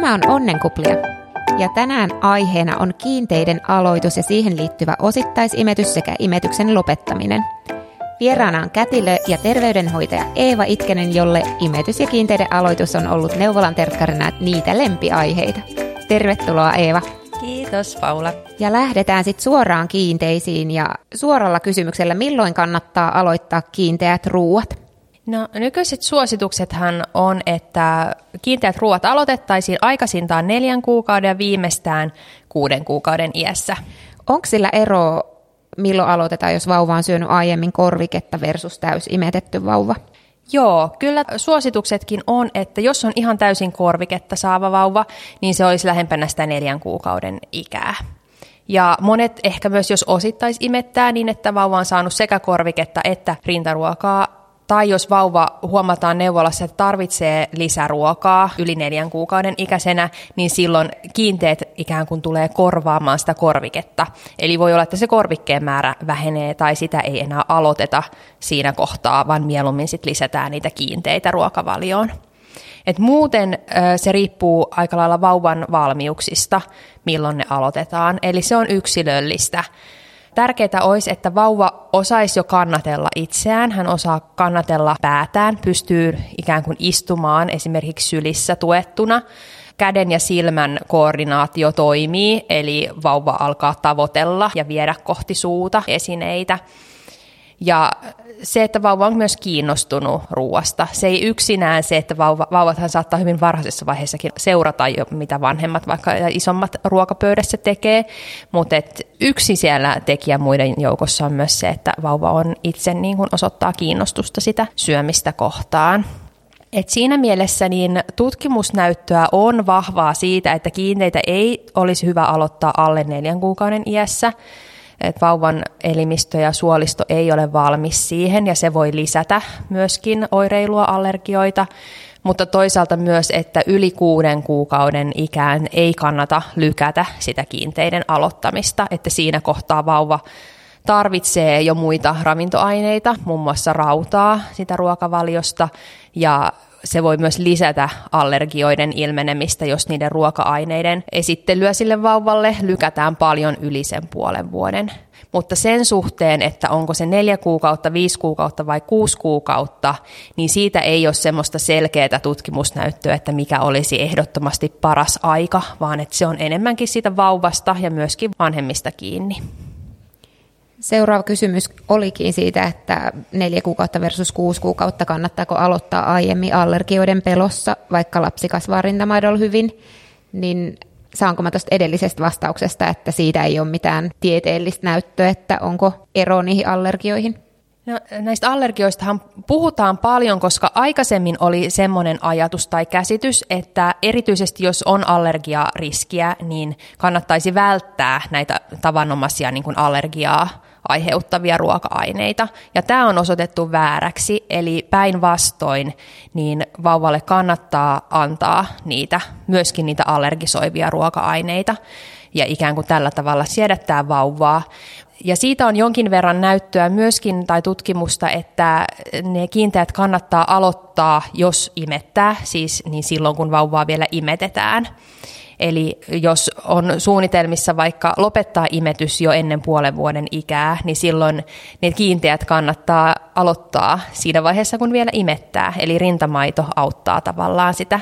Tämä on Onnenkuplia. Ja tänään aiheena on kiinteiden aloitus ja siihen liittyvä osittaisimetys sekä imetyksen lopettaminen. Vieraana on kätilö ja terveydenhoitaja Eeva Itkenen, jolle imetys ja kiinteiden aloitus on ollut neuvolan terkkarina niitä lempiaiheita. Tervetuloa Eeva. Kiitos Paula. Ja lähdetään sitten suoraan kiinteisiin ja suoralla kysymyksellä, milloin kannattaa aloittaa kiinteät ruuat? No nykyiset suosituksethan on, että kiinteät ruoat aloitettaisiin aikaisintaan neljän kuukauden ja viimeistään kuuden kuukauden iässä. Onko sillä ero, milloin aloitetaan, jos vauva on syönyt aiemmin korviketta versus täysimetetty vauva? Joo, kyllä suosituksetkin on, että jos on ihan täysin korviketta saava vauva, niin se olisi lähempänä sitä neljän kuukauden ikää. Ja monet ehkä myös, jos osittais imettää niin, että vauva on saanut sekä korviketta että rintaruokaa, tai jos vauva huomataan neuvolassa, että tarvitsee lisäruokaa yli neljän kuukauden ikäisenä, niin silloin kiinteet ikään kuin tulee korvaamaan sitä korviketta. Eli voi olla, että se korvikkeen määrä vähenee tai sitä ei enää aloiteta siinä kohtaa, vaan mieluummin sit lisätään niitä kiinteitä ruokavalioon. Et muuten se riippuu aika lailla vauvan valmiuksista, milloin ne aloitetaan. Eli se on yksilöllistä. Tärkeää olisi, että vauva osaisi jo kannatella itseään, hän osaa kannatella päätään, pystyy ikään kuin istumaan esimerkiksi sylissä tuettuna, käden ja silmän koordinaatio toimii, eli vauva alkaa tavoitella ja viedä kohti suuta esineitä. Ja se, että vauva on myös kiinnostunut ruoasta. Se ei yksinään se, että vauva, vauvathan saattaa hyvin varhaisessa vaiheessakin seurata jo, mitä vanhemmat vaikka isommat ruokapöydässä tekee, mutta et yksi siellä tekijä muiden joukossa on myös se, että vauva on itse niin kuin osoittaa kiinnostusta sitä syömistä kohtaan. Et siinä mielessä niin tutkimusnäyttöä on vahvaa siitä, että kiinteitä ei olisi hyvä aloittaa alle neljän kuukauden iässä että vauvan elimistö ja suolisto ei ole valmis siihen ja se voi lisätä myöskin oireilua, allergioita, mutta toisaalta myös, että yli kuuden kuukauden ikään ei kannata lykätä sitä kiinteiden aloittamista, että siinä kohtaa vauva tarvitsee jo muita ravintoaineita, muun muassa rautaa sitä ruokavaliosta ja se voi myös lisätä allergioiden ilmenemistä, jos niiden ruoka-aineiden esittelyä sille vauvalle lykätään paljon yli sen puolen vuoden. Mutta sen suhteen, että onko se neljä kuukautta, viisi kuukautta vai kuusi kuukautta, niin siitä ei ole semmoista selkeää tutkimusnäyttöä, että mikä olisi ehdottomasti paras aika, vaan että se on enemmänkin siitä vauvasta ja myöskin vanhemmista kiinni. Seuraava kysymys olikin siitä, että neljä kuukautta versus kuusi kuukautta kannattaako aloittaa aiemmin allergioiden pelossa, vaikka lapsi kasvaa rintamaidolla hyvin, niin saanko mä tuosta edellisestä vastauksesta, että siitä ei ole mitään tieteellistä näyttöä, että onko ero niihin allergioihin? No, näistä allergioistahan puhutaan paljon, koska aikaisemmin oli semmoinen ajatus tai käsitys, että erityisesti jos on allergiariskiä, niin kannattaisi välttää näitä tavanomaisia niin kuin allergiaa aiheuttavia ruoka-aineita. Ja tämä on osoitettu vääräksi, eli päinvastoin niin vauvalle kannattaa antaa niitä, myöskin niitä allergisoivia ruoka-aineita ja ikään kuin tällä tavalla siedättää vauvaa. Ja siitä on jonkin verran näyttöä myöskin tai tutkimusta, että ne kiinteät kannattaa aloittaa, jos imettää, siis niin silloin kun vauvaa vielä imetetään. Eli jos on suunnitelmissa vaikka lopettaa imetys jo ennen puolen vuoden ikää, niin silloin ne kiinteät kannattaa aloittaa siinä vaiheessa, kun vielä imettää. Eli rintamaito auttaa tavallaan sitä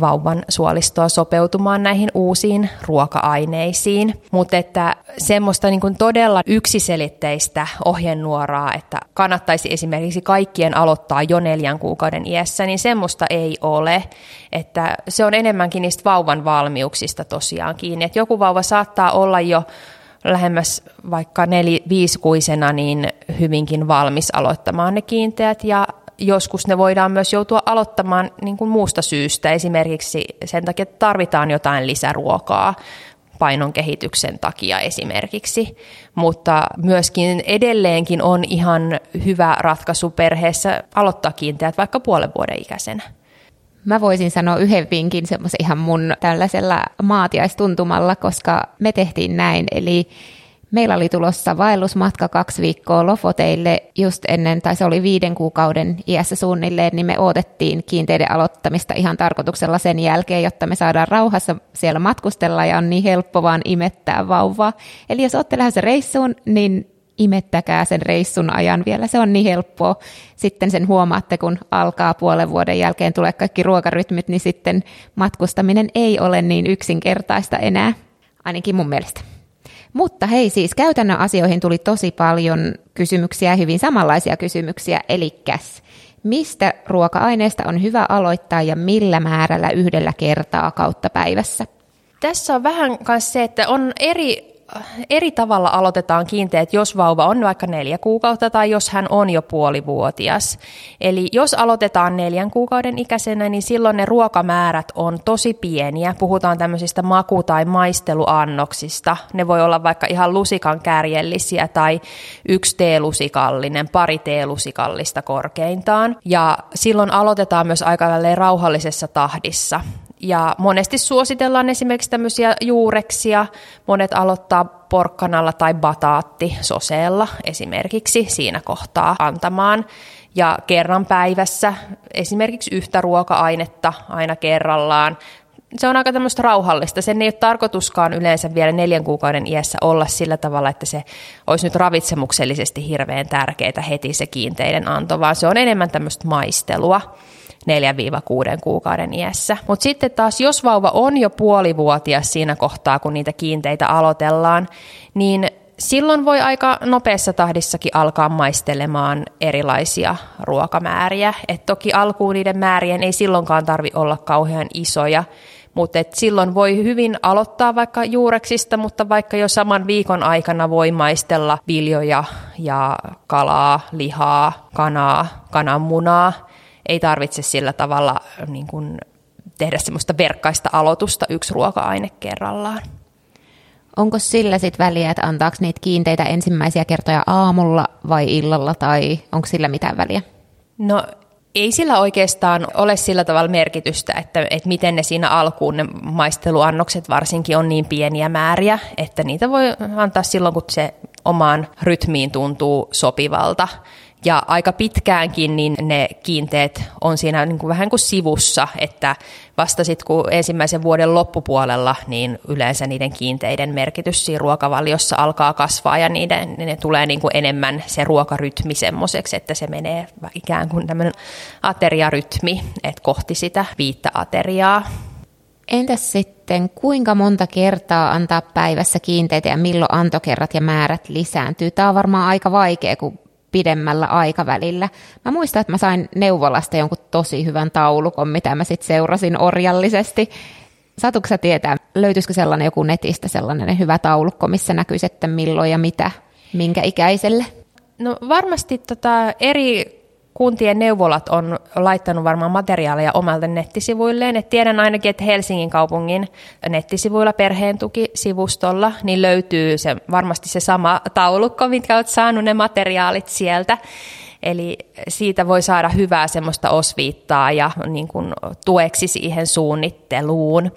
vauvan suolistoa sopeutumaan näihin uusiin ruoka-aineisiin. Mutta että semmoista niin kuin todella yksiselitteistä ohjenuoraa, että kannattaisi esimerkiksi kaikkien aloittaa jo neljän kuukauden iässä, niin semmoista ei ole. Että se on enemmänkin niistä vauvan valmiuksista tosiaan kiinni. Että joku vauva saattaa olla jo lähemmäs vaikka neli, viisikuisena niin hyvinkin valmis aloittamaan ne kiinteät ja joskus ne voidaan myös joutua aloittamaan niin kuin muusta syystä, esimerkiksi sen takia, että tarvitaan jotain lisäruokaa painon kehityksen takia esimerkiksi, mutta myöskin edelleenkin on ihan hyvä ratkaisu perheessä aloittaa kiinteät vaikka puolen vuoden ikäisenä. Mä voisin sanoa yhden vinkin semmoisen ihan mun tällaisella maatiaistuntumalla, koska me tehtiin näin, eli Meillä oli tulossa vaellusmatka kaksi viikkoa Lofoteille just ennen, tai se oli viiden kuukauden iässä suunnilleen, niin me odotettiin kiinteiden aloittamista ihan tarkoituksella sen jälkeen, jotta me saadaan rauhassa siellä matkustella ja on niin helppo vaan imettää vauvaa. Eli jos olette lähdössä reissuun, niin imettäkää sen reissun ajan vielä, se on niin helppoa. Sitten sen huomaatte, kun alkaa puolen vuoden jälkeen tulee kaikki ruokarytmit, niin sitten matkustaminen ei ole niin yksinkertaista enää, ainakin mun mielestä. Mutta hei siis, käytännön asioihin tuli tosi paljon kysymyksiä, hyvin samanlaisia kysymyksiä, eli mistä ruoka-aineesta on hyvä aloittaa ja millä määrällä yhdellä kertaa kautta päivässä? Tässä on vähän myös se, että on eri eri tavalla aloitetaan kiinteet, jos vauva on vaikka neljä kuukautta tai jos hän on jo puolivuotias. Eli jos aloitetaan neljän kuukauden ikäisenä, niin silloin ne ruokamäärät on tosi pieniä. Puhutaan tämmöisistä maku- tai maisteluannoksista. Ne voi olla vaikka ihan lusikan kärjellisiä tai yksi teelusikallinen, pari teelusikallista korkeintaan. Ja silloin aloitetaan myös aika rauhallisessa tahdissa. Ja monesti suositellaan esimerkiksi tämmöisiä juureksia. Monet aloittaa porkkanalla tai bataatti soseella esimerkiksi siinä kohtaa antamaan. Ja kerran päivässä esimerkiksi yhtä ruoka-ainetta aina kerrallaan. Se on aika tämmöistä rauhallista. Sen ei ole tarkoituskaan yleensä vielä neljän kuukauden iässä olla sillä tavalla, että se olisi nyt ravitsemuksellisesti hirveän tärkeää heti se kiinteiden anto, vaan se on enemmän tämmöistä maistelua. 4-6 kuukauden iässä. Mutta sitten taas, jos vauva on jo puolivuotias siinä kohtaa, kun niitä kiinteitä aloitellaan, niin silloin voi aika nopeassa tahdissakin alkaa maistelemaan erilaisia ruokamääriä. Et toki alkuun niiden määrien ei silloinkaan tarvi olla kauhean isoja, mutta et silloin voi hyvin aloittaa vaikka juureksista, mutta vaikka jo saman viikon aikana voi maistella viljoja ja kalaa, lihaa, kanaa, kananmunaa – ei tarvitse sillä tavalla niin kuin tehdä semmoista verkkaista aloitusta yksi ruoka-aine kerrallaan. Onko sillä sitten väliä, että antaako niitä kiinteitä ensimmäisiä kertoja aamulla vai illalla tai onko sillä mitään väliä? No ei sillä oikeastaan ole sillä tavalla merkitystä, että, että miten ne siinä alkuun, ne maisteluannokset varsinkin on niin pieniä määriä, että niitä voi antaa silloin, kun se omaan rytmiin tuntuu sopivalta. Ja aika pitkäänkin niin ne kiinteet on siinä niin kuin vähän kuin sivussa, että vasta sitten kun ensimmäisen vuoden loppupuolella, niin yleensä niiden kiinteiden merkitys siinä ruokavaliossa alkaa kasvaa ja niiden, niin ne tulee niin kuin enemmän se ruokarytmi semmoiseksi, että se menee ikään kuin tämmöinen ateriarytmi, että kohti sitä viittä ateriaa. Entäs sitten, kuinka monta kertaa antaa päivässä kiinteitä ja milloin antokerrat ja määrät lisääntyy? Tämä on varmaan aika vaikea, kun pidemmällä aikavälillä. Mä muistan, että mä sain neuvolasta jonkun tosi hyvän taulukon, mitä mä sitten seurasin orjallisesti. Saatuko sä tietää, löytyisikö sellainen joku netistä sellainen hyvä taulukko, missä näkyisi, että milloin ja mitä, minkä ikäiselle? No varmasti tota eri kuntien neuvolat on laittanut varmaan materiaaleja omalta nettisivuilleen. Et tiedän ainakin, että Helsingin kaupungin nettisivuilla perheen tukisivustolla niin löytyy se, varmasti se sama taulukko, mitkä olet saanut ne materiaalit sieltä. Eli siitä voi saada hyvää semmoista osviittaa ja niin kuin tueksi siihen suunnitteluun.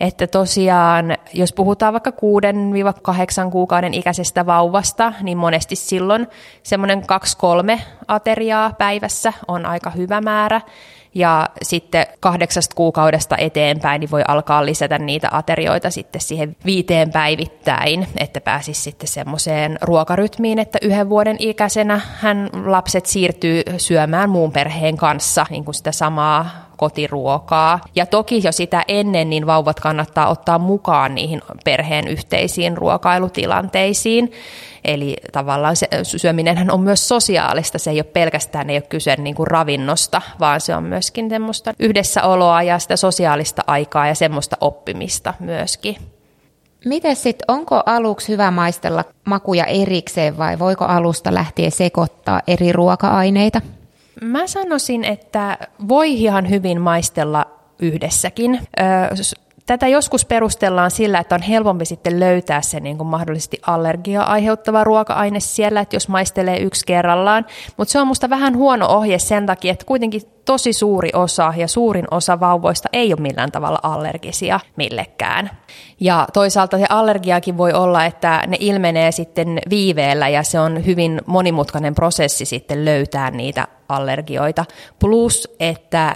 Että tosiaan, jos puhutaan vaikka 6-8 kuukauden ikäisestä vauvasta, niin monesti silloin semmoinen 2-3 ateriaa päivässä on aika hyvä määrä ja sitten kahdeksasta kuukaudesta eteenpäin niin voi alkaa lisätä niitä aterioita sitten siihen viiteen päivittäin, että pääsisi sitten semmoiseen ruokarytmiin, että yhden vuoden ikäisenä hän lapset siirtyy syömään muun perheen kanssa niin kuin sitä samaa kotiruokaa. Ja toki jo sitä ennen, niin vauvat kannattaa ottaa mukaan niihin perheen yhteisiin ruokailutilanteisiin. Eli tavallaan se syöminen on myös sosiaalista, se ei ole pelkästään ei ole kyse niin kuin ravinnosta, vaan se on myöskin semmoista yhdessäoloa ja sitä sosiaalista aikaa ja semmoista oppimista myöskin. Miten sitten, onko aluksi hyvä maistella makuja erikseen vai voiko alusta lähtien sekoittaa eri ruoka-aineita? Mä sanoisin, että voi ihan hyvin maistella yhdessäkin. Tätä joskus perustellaan sillä, että on helpompi sitten löytää se niin kuin mahdollisesti allergia aiheuttava ruoka-aine siellä, että jos maistelee yksi kerrallaan. Mutta se on musta vähän huono ohje sen takia, että kuitenkin tosi suuri osa ja suurin osa vauvoista ei ole millään tavalla allergisia millekään. Ja toisaalta se allergiakin voi olla, että ne ilmenee sitten viiveellä ja se on hyvin monimutkainen prosessi sitten löytää niitä allergioita. Plus, että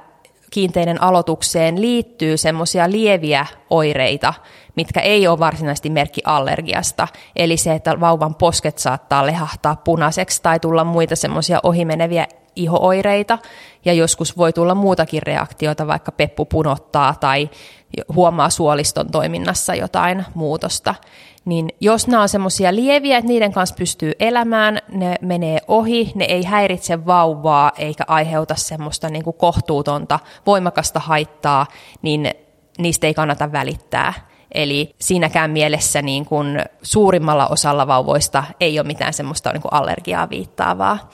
kiinteinen aloitukseen liittyy semmoisia lieviä oireita, mitkä ei ole varsinaisesti merkki allergiasta. Eli se, että vauvan posket saattaa lehahtaa punaiseksi tai tulla muita semmoisia ohimeneviä ihooireita ja joskus voi tulla muutakin reaktiota, vaikka peppu punottaa tai huomaa suoliston toiminnassa jotain muutosta. Niin jos nämä on semmoisia lieviä, että niiden kanssa pystyy elämään, ne menee ohi, ne ei häiritse vauvaa eikä aiheuta semmoista niin kuin kohtuutonta, voimakasta haittaa, niin niistä ei kannata välittää. Eli siinäkään mielessä niin kuin suurimmalla osalla vauvoista ei ole mitään semmoista niin kuin allergiaa viittaavaa.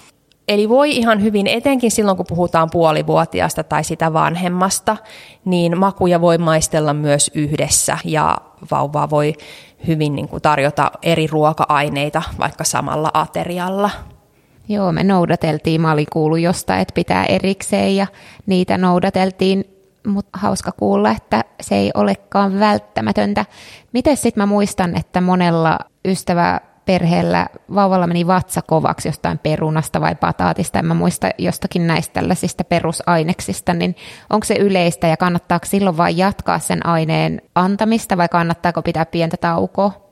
Eli voi ihan hyvin, etenkin silloin kun puhutaan puolivuotiaasta tai sitä vanhemmasta, niin makuja voi maistella myös yhdessä ja vauvaa voi hyvin niin kuin tarjota eri ruoka-aineita vaikka samalla aterialla. Joo, me noudateltiin, mä olin kuullut jostain, että pitää erikseen ja niitä noudateltiin, mutta hauska kuulla, että se ei olekaan välttämätöntä. Miten sitten mä muistan, että monella ystävä perheellä vauvalla meni vatsa kovaksi jostain perunasta vai pataatista, en mä muista jostakin näistä tällaisista perusaineksista, niin onko se yleistä ja kannattaako silloin vain jatkaa sen aineen antamista vai kannattaako pitää pientä taukoa?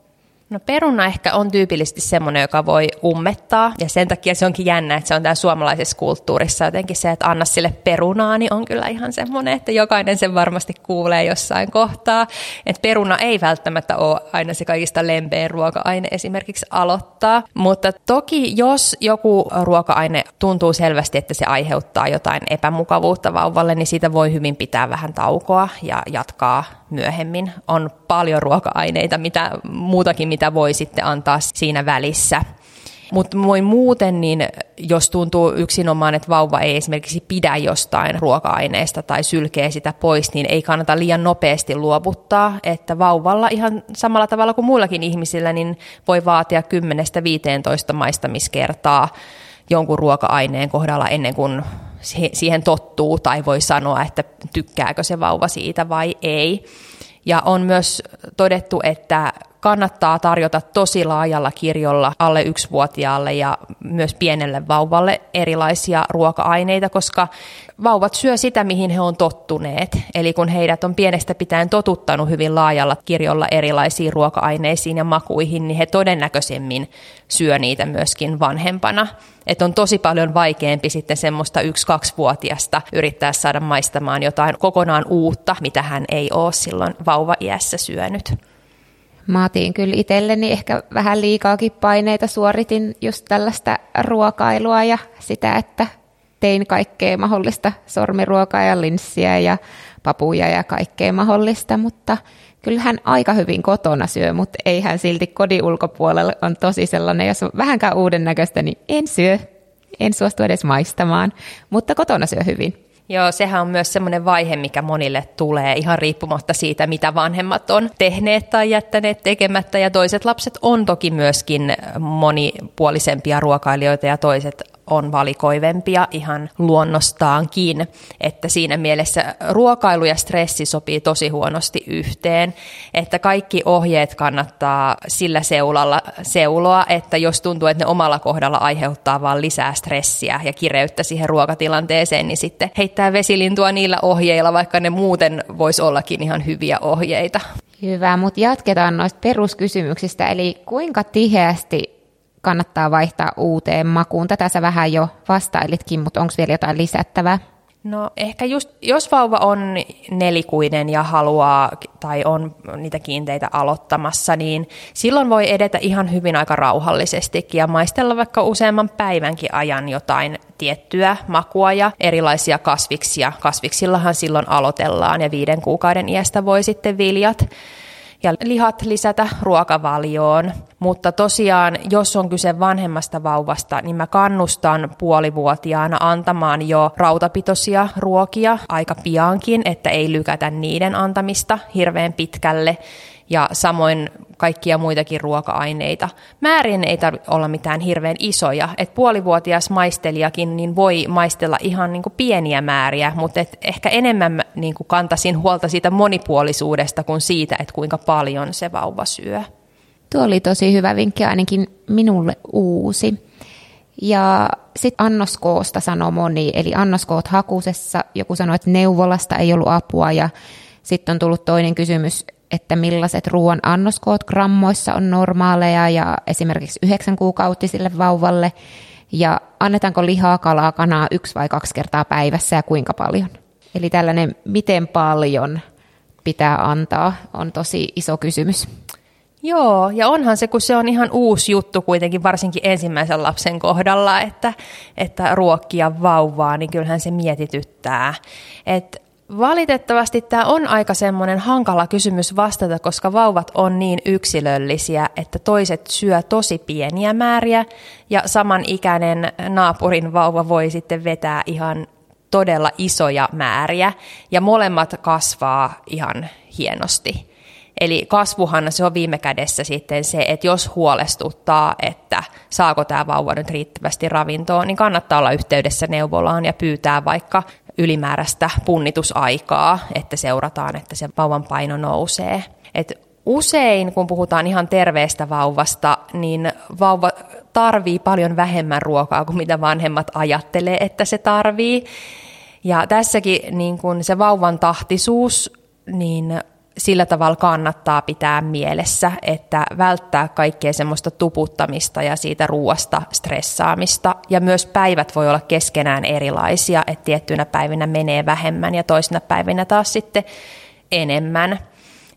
No peruna ehkä on tyypillisesti semmoinen, joka voi ummettaa, ja sen takia se onkin jännä, että se on täällä suomalaisessa kulttuurissa jotenkin se, että anna sille perunaa, niin on kyllä ihan semmoinen, että jokainen sen varmasti kuulee jossain kohtaa. Että peruna ei välttämättä ole aina se kaikista lempein ruoka-aine esimerkiksi aloittaa, mutta toki jos joku ruoka-aine tuntuu selvästi, että se aiheuttaa jotain epämukavuutta vauvalle, niin siitä voi hyvin pitää vähän taukoa ja jatkaa myöhemmin. On paljon ruoka-aineita, mitä muutakin, mitä voi sitten antaa siinä välissä. Mutta voi muuten, niin jos tuntuu yksinomaan, että vauva ei esimerkiksi pidä jostain ruoka-aineesta tai sylkee sitä pois, niin ei kannata liian nopeasti luovuttaa. Että vauvalla ihan samalla tavalla kuin muillakin ihmisillä, niin voi vaatia 10-15 maistamiskertaa jonkun ruoka-aineen kohdalla ennen kuin siihen tottuu tai voi sanoa, että tykkääkö se vauva siitä vai ei. Ja on myös todettu, että kannattaa tarjota tosi laajalla kirjolla alle yksivuotiaalle ja myös pienelle vauvalle erilaisia ruoka-aineita, koska vauvat syö sitä, mihin he on tottuneet. Eli kun heidät on pienestä pitäen totuttanut hyvin laajalla kirjolla erilaisiin ruoka-aineisiin ja makuihin, niin he todennäköisemmin syö niitä myöskin vanhempana. Että on tosi paljon vaikeampi sitten semmoista yksi-kaksivuotiasta yrittää saada maistamaan jotain kokonaan uutta, mitä hän ei ole silloin vauva-iässä syönyt. Mä otin kyllä itselleni ehkä vähän liikaakin paineita, suoritin just tällaista ruokailua ja sitä, että tein kaikkea mahdollista, sormiruokaa ja linssiä ja papuja ja kaikkea mahdollista, mutta kyllähän aika hyvin kotona syö, mutta ei hän silti kodin ulkopuolella on tosi sellainen, jos on vähänkään uuden näköistä, niin en syö, en suostu edes maistamaan, mutta kotona syö hyvin. Joo, sehän on myös semmoinen vaihe, mikä monille tulee ihan riippumatta siitä, mitä vanhemmat on tehneet tai jättäneet tekemättä. Ja toiset lapset on toki myöskin monipuolisempia ruokailijoita ja toiset on valikoivempia ihan luonnostaankin, että siinä mielessä ruokailu ja stressi sopii tosi huonosti yhteen, että kaikki ohjeet kannattaa sillä seulalla seuloa, että jos tuntuu, että ne omalla kohdalla aiheuttaa vaan lisää stressiä ja kireyttä siihen ruokatilanteeseen, niin sitten heittää vesilintua niillä ohjeilla, vaikka ne muuten voisi ollakin ihan hyviä ohjeita. Hyvä, mutta jatketaan noista peruskysymyksistä, eli kuinka tiheästi kannattaa vaihtaa uuteen makuun? Tätä sä vähän jo vastailitkin, mutta onko vielä jotain lisättävää? No ehkä just, jos vauva on nelikuinen ja haluaa tai on niitä kiinteitä aloittamassa, niin silloin voi edetä ihan hyvin aika rauhallisestikin ja maistella vaikka useamman päivänkin ajan jotain tiettyä makua ja erilaisia kasviksia. Kasviksillahan silloin aloitellaan ja viiden kuukauden iästä voi sitten viljat ja lihat lisätä ruokavalioon. Mutta tosiaan, jos on kyse vanhemmasta vauvasta, niin mä kannustan puolivuotiaana antamaan jo rautapitoisia ruokia aika piankin, että ei lykätä niiden antamista hirveän pitkälle ja samoin kaikkia muitakin ruoka-aineita. Määrin ei tarvitse olla mitään hirveän isoja, että puolivuotias maistelijakin niin voi maistella ihan niin kuin pieniä määriä, mutta et ehkä enemmän niin kuin kantaisin huolta siitä monipuolisuudesta kuin siitä, että kuinka paljon se vauva syö. Tuo oli tosi hyvä vinkki, ainakin minulle uusi. Ja sitten annoskoosta sanoo moni, eli annoskoot hakusessa. Joku sanoi, että neuvolasta ei ollut apua ja sitten on tullut toinen kysymys, että millaiset ruoan annoskoot grammoissa on normaaleja ja esimerkiksi yhdeksän kuukautisille vauvalle. Ja annetaanko lihaa, kalaa, kanaa yksi vai kaksi kertaa päivässä ja kuinka paljon? Eli tällainen, miten paljon pitää antaa, on tosi iso kysymys. Joo, ja onhan se, kun se on ihan uusi juttu kuitenkin, varsinkin ensimmäisen lapsen kohdalla, että, että ruokkia vauvaa, niin kyllähän se mietityttää. Et Valitettavasti tämä on aika semmoinen hankala kysymys vastata, koska vauvat on niin yksilöllisiä, että toiset syö tosi pieniä määriä ja samanikäinen naapurin vauva voi sitten vetää ihan todella isoja määriä ja molemmat kasvaa ihan hienosti. Eli kasvuhan se on viime kädessä sitten se, että jos huolestuttaa, että saako tämä vauva nyt riittävästi ravintoa, niin kannattaa olla yhteydessä neuvolaan ja pyytää vaikka ylimääräistä punnitusaikaa, että seurataan, että se vauvan paino nousee. Et usein, kun puhutaan ihan terveestä vauvasta, niin vauva tarvii paljon vähemmän ruokaa kuin mitä vanhemmat ajattelee, että se tarvii. Ja tässäkin niin kun se vauvan tahtisuus, niin sillä tavalla kannattaa pitää mielessä, että välttää kaikkea semmoista tuputtamista ja siitä ruoasta stressaamista. Ja myös päivät voi olla keskenään erilaisia, että tiettyinä päivinä menee vähemmän ja toisina päivinä taas sitten enemmän.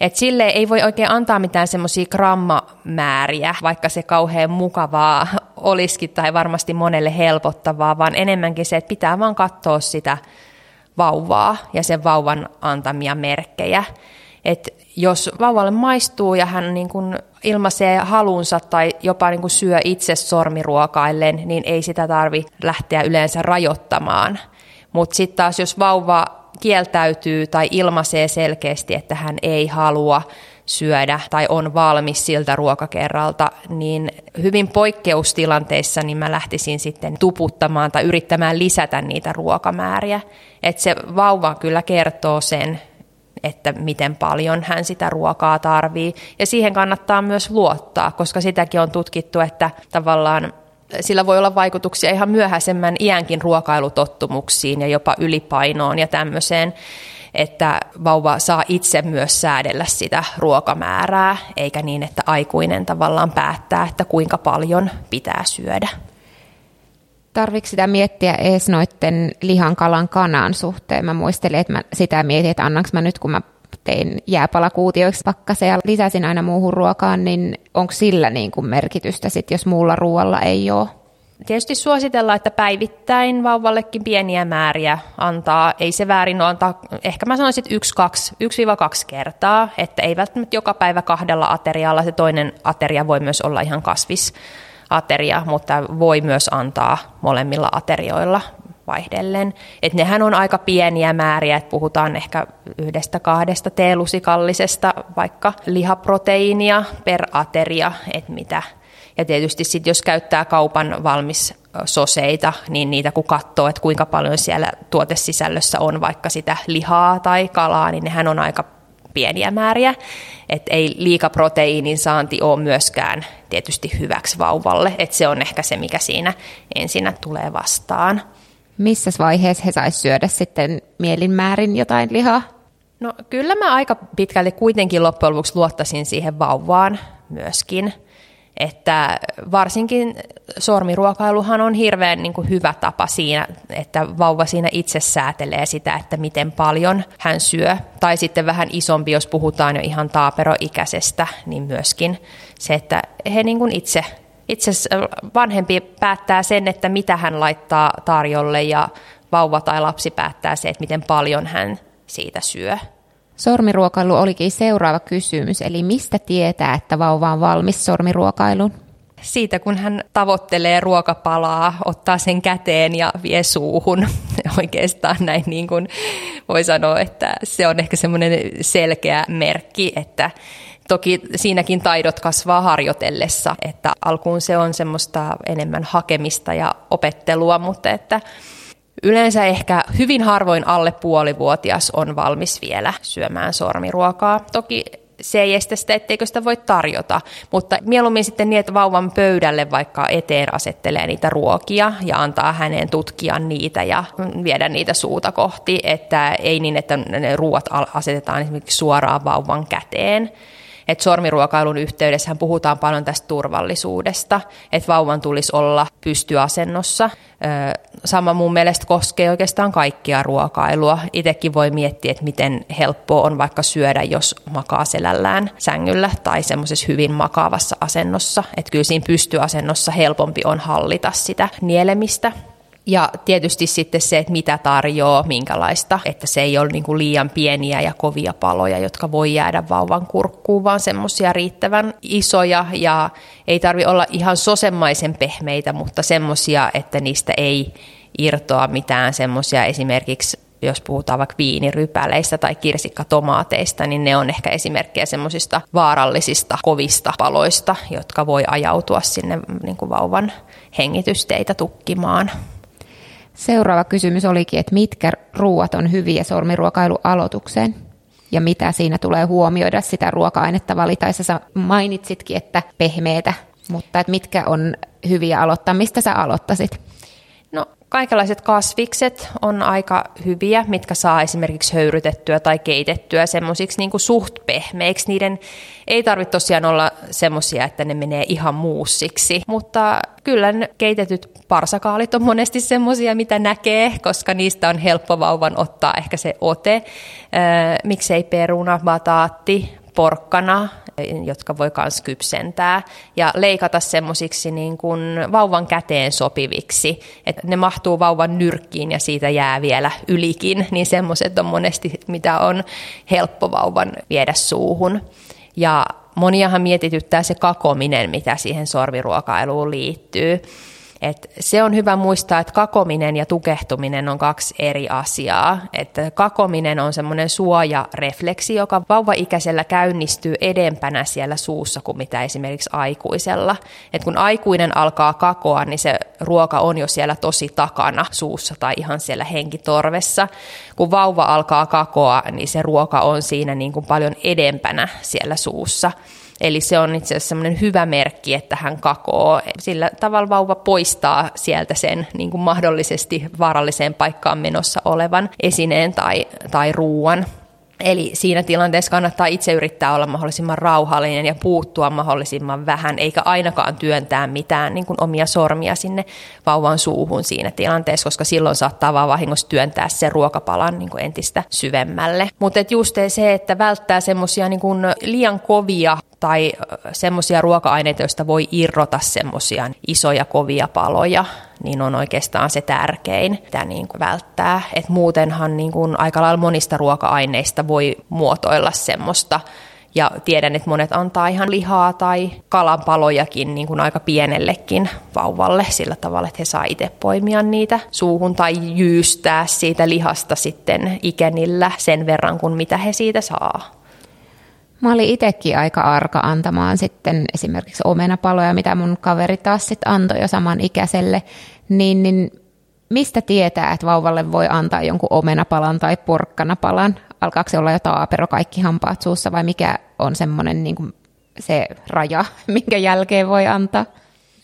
Et sille ei voi oikein antaa mitään semmoisia grammamääriä, vaikka se kauhean mukavaa olisikin tai varmasti monelle helpottavaa, vaan enemmänkin se, että pitää vaan katsoa sitä vauvaa ja sen vauvan antamia merkkejä. Et jos vauvalle maistuu ja hän niin kuin ilmaisee halunsa tai jopa niin kuin syö itse sormiruokaillen, niin ei sitä tarvi lähteä yleensä rajoittamaan. Mutta sitten taas jos vauva kieltäytyy tai ilmaisee selkeästi, että hän ei halua syödä tai on valmis siltä ruokakerralta, niin hyvin poikkeustilanteissa niin mä lähtisin sitten tuputtamaan tai yrittämään lisätä niitä ruokamääriä. Että se vauva kyllä kertoo sen, että miten paljon hän sitä ruokaa tarvii. Ja siihen kannattaa myös luottaa, koska sitäkin on tutkittu, että tavallaan sillä voi olla vaikutuksia ihan myöhäisemmän iänkin ruokailutottumuksiin ja jopa ylipainoon ja tämmöiseen, että vauva saa itse myös säädellä sitä ruokamäärää, eikä niin, että aikuinen tavallaan päättää, että kuinka paljon pitää syödä. Tarvitsi sitä miettiä edes noiden lihan, kalan, kanan suhteen? Mä muistelin, että mä sitä mietin, että annanko mä nyt, kun mä tein jääpalakuutioiksi pakkaseen ja lisäsin aina muuhun ruokaan, niin onko sillä niin kuin merkitystä sit, jos muulla ruoalla ei ole? Tietysti suositellaan, että päivittäin vauvallekin pieniä määriä antaa. Ei se väärin ole antaa, ehkä mä sanoisin, että yksi, kaksi, yksi kaksi kertaa, että ei välttämättä joka päivä kahdella aterialla. Se toinen ateria voi myös olla ihan kasvis ateria, mutta voi myös antaa molemmilla aterioilla vaihdellen. Et nehän on aika pieniä määriä, että puhutaan ehkä yhdestä kahdesta teelusikallisesta vaikka lihaproteiinia per ateria, että mitä. Ja tietysti sitten jos käyttää kaupan valmis soseita, niin niitä kun katsoo, että kuinka paljon siellä tuotesisällössä on vaikka sitä lihaa tai kalaa, niin nehän on aika pieniä määriä, että ei liikaproteiinin saanti ole myöskään tietysti hyväksi vauvalle, että se on ehkä se, mikä siinä ensinnä tulee vastaan. Missä vaiheessa he saisivat syödä sitten mielinmäärin jotain lihaa? No kyllä mä aika pitkälti kuitenkin loppujen lopuksi luottaisin siihen vauvaan myöskin. Että varsinkin sormiruokailuhan on hirveän niin kuin hyvä tapa siinä, että vauva siinä itse säätelee sitä, että miten paljon hän syö. Tai sitten vähän isompi, jos puhutaan jo ihan taaperoikäisestä, niin myöskin se, että he niin kuin itse, itse vanhempi päättää sen, että mitä hän laittaa tarjolle ja vauva tai lapsi päättää se, että miten paljon hän siitä syö. Sormiruokailu olikin seuraava kysymys, eli mistä tietää, että vauva on valmis sormiruokailuun? Siitä, kun hän tavoittelee ruokapalaa, ottaa sen käteen ja vie suuhun. Oikeastaan näin niin kuin voi sanoa, että se on ehkä semmoinen selkeä merkki, että Toki siinäkin taidot kasvaa harjoitellessa, että alkuun se on semmoista enemmän hakemista ja opettelua, mutta että Yleensä ehkä hyvin harvoin alle puolivuotias on valmis vielä syömään sormiruokaa. Toki se ei estä sitä, etteikö sitä voi tarjota, mutta mieluummin sitten niin, että vauvan pöydälle vaikka eteen asettelee niitä ruokia ja antaa hänen tutkia niitä ja viedä niitä suuta kohti, että ei niin, että ne ruoat asetetaan esimerkiksi suoraan vauvan käteen että sormiruokailun yhteydessä puhutaan paljon tästä turvallisuudesta, että vauvan tulisi olla pystyasennossa. Sama mun mielestä koskee oikeastaan kaikkia ruokailua. Itekin voi miettiä, että miten helppoa on vaikka syödä, jos makaa selällään sängyllä tai semmoisessa hyvin makaavassa asennossa. Että kyllä siinä pystyasennossa helpompi on hallita sitä nielemistä. Ja tietysti sitten se, että mitä tarjoaa, minkälaista, että se ei ole niin kuin liian pieniä ja kovia paloja, jotka voi jäädä vauvan kurkkuun, vaan semmoisia riittävän isoja. Ja ei tarvi olla ihan sosemaisen pehmeitä, mutta semmoisia, että niistä ei irtoa mitään semmoisia esimerkiksi jos puhutaan vaikka viinirypäleistä tai kirsikkatomaateista, niin ne on ehkä esimerkkejä semmoisista vaarallisista, kovista paloista, jotka voi ajautua sinne niin kuin vauvan hengitysteitä tukkimaan. Seuraava kysymys olikin, että mitkä ruuat on hyviä sormiruokailualoitukseen ja mitä siinä tulee huomioida sitä ruoka-ainetta valitaessa. Sä mainitsitkin, että pehmeitä, mutta että mitkä on hyviä aloittaa. Mistä sä aloittasit? Kaikenlaiset kasvikset on aika hyviä, mitkä saa esimerkiksi höyrytettyä tai keitettyä semmoisiksi niin suht pehmeiksi. Niiden ei tarvitse tosiaan olla semmoisia, että ne menee ihan muussiksi, mutta kyllä keitetyt parsakaalit on monesti semmoisia, mitä näkee, koska niistä on helppo vauvan ottaa ehkä se ote. Öö, miksei peruna, bataatti, porkkana, jotka voi myös kypsentää ja leikata semmoisiksi niin kuin vauvan käteen sopiviksi, että ne mahtuu vauvan nyrkkiin ja siitä jää vielä ylikin, niin semmoiset on monesti, mitä on helppo vauvan viedä suuhun. Ja moniahan mietityttää se kakominen, mitä siihen sorviruokailuun liittyy. Et se on hyvä muistaa, että kakominen ja tukehtuminen on kaksi eri asiaa. Että kakominen on semmoinen suojarefleksi, joka vauvaikäisellä käynnistyy edempänä siellä suussa kuin mitä esimerkiksi aikuisella. Et kun aikuinen alkaa kakoa, niin se ruoka on jo siellä tosi takana suussa tai ihan siellä henkitorvessa. Kun vauva alkaa kakoa, niin se ruoka on siinä niin kuin paljon edempänä siellä suussa. Eli se on itse asiassa semmoinen hyvä merkki, että hän kakoo. Sillä tavalla vauva poistaa sieltä sen niin kuin mahdollisesti vaaralliseen paikkaan menossa olevan esineen tai, tai ruuan. Eli siinä tilanteessa kannattaa itse yrittää olla mahdollisimman rauhallinen ja puuttua mahdollisimman vähän, eikä ainakaan työntää mitään niin kuin omia sormia sinne vauvan suuhun siinä tilanteessa, koska silloin saattaa vaan vahingossa työntää se ruokapalan niin kuin entistä syvemmälle. Mutta just se, että välttää semmoisia niin liian kovia tai semmoisia ruoka-aineita, joista voi irrota semmoisia isoja kovia paloja, niin on oikeastaan se tärkein, mitä niin kuin välttää. Et muutenhan niin kuin aika lailla monista ruoka-aineista voi muotoilla semmoista, ja tiedän, että monet antaa ihan lihaa tai kalanpalojakin niin kuin aika pienellekin vauvalle sillä tavalla, että he saa itse poimia niitä suuhun tai jyystää siitä lihasta sitten ikenillä sen verran kuin mitä he siitä saa. Mä olin itsekin aika arka antamaan sitten esimerkiksi omenapaloja, mitä mun kaveri taas sitten antoi jo saman ikäiselle, niin, niin mistä tietää, että vauvalle voi antaa jonkun omenapalan tai porkkanapalan? Alkaako se olla jo taapero kaikki hampaat suussa vai mikä on semmoinen niin kuin se raja, minkä jälkeen voi antaa?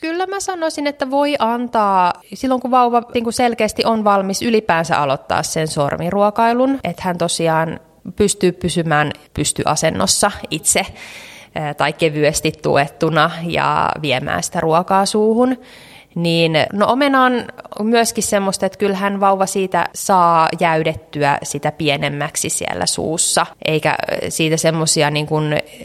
Kyllä mä sanoisin, että voi antaa silloin, kun vauva niin kuin selkeästi on valmis ylipäänsä aloittaa sen sormiruokailun, että hän tosiaan pystyy pysymään pystyasennossa itse tai kevyesti tuettuna ja viemään sitä ruokaa suuhun, niin no omena on myöskin semmoista, että kyllähän vauva siitä saa jäydettyä sitä pienemmäksi siellä suussa, eikä siitä semmoisia niin,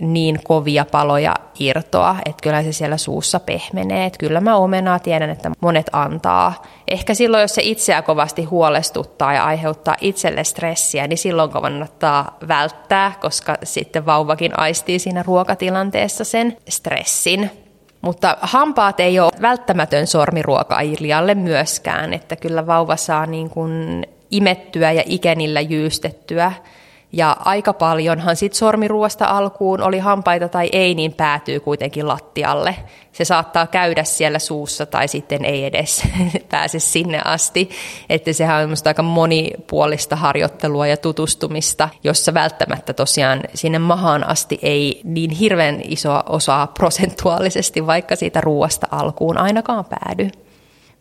niin kovia paloja irtoa, että kyllä se siellä suussa pehmenee. Että kyllä mä omenaa tiedän, että monet antaa. Ehkä silloin, jos se itseä kovasti huolestuttaa ja aiheuttaa itselle stressiä, niin silloin kannattaa välttää, koska sitten vauvakin aistii siinä ruokatilanteessa sen stressin. Mutta hampaat ei ole välttämätön sormiruokailijalle myöskään, että kyllä vauva saa niin kuin imettyä ja ikenillä jyystettyä ja aika paljonhan sit sormiruosta alkuun, oli hampaita tai ei, niin päätyy kuitenkin lattialle. Se saattaa käydä siellä suussa tai sitten ei edes pääse sinne asti. Että sehän on minusta aika monipuolista harjoittelua ja tutustumista, jossa välttämättä tosiaan sinne mahaan asti ei niin hirveän iso osaa prosentuaalisesti vaikka siitä ruoasta alkuun ainakaan päädy.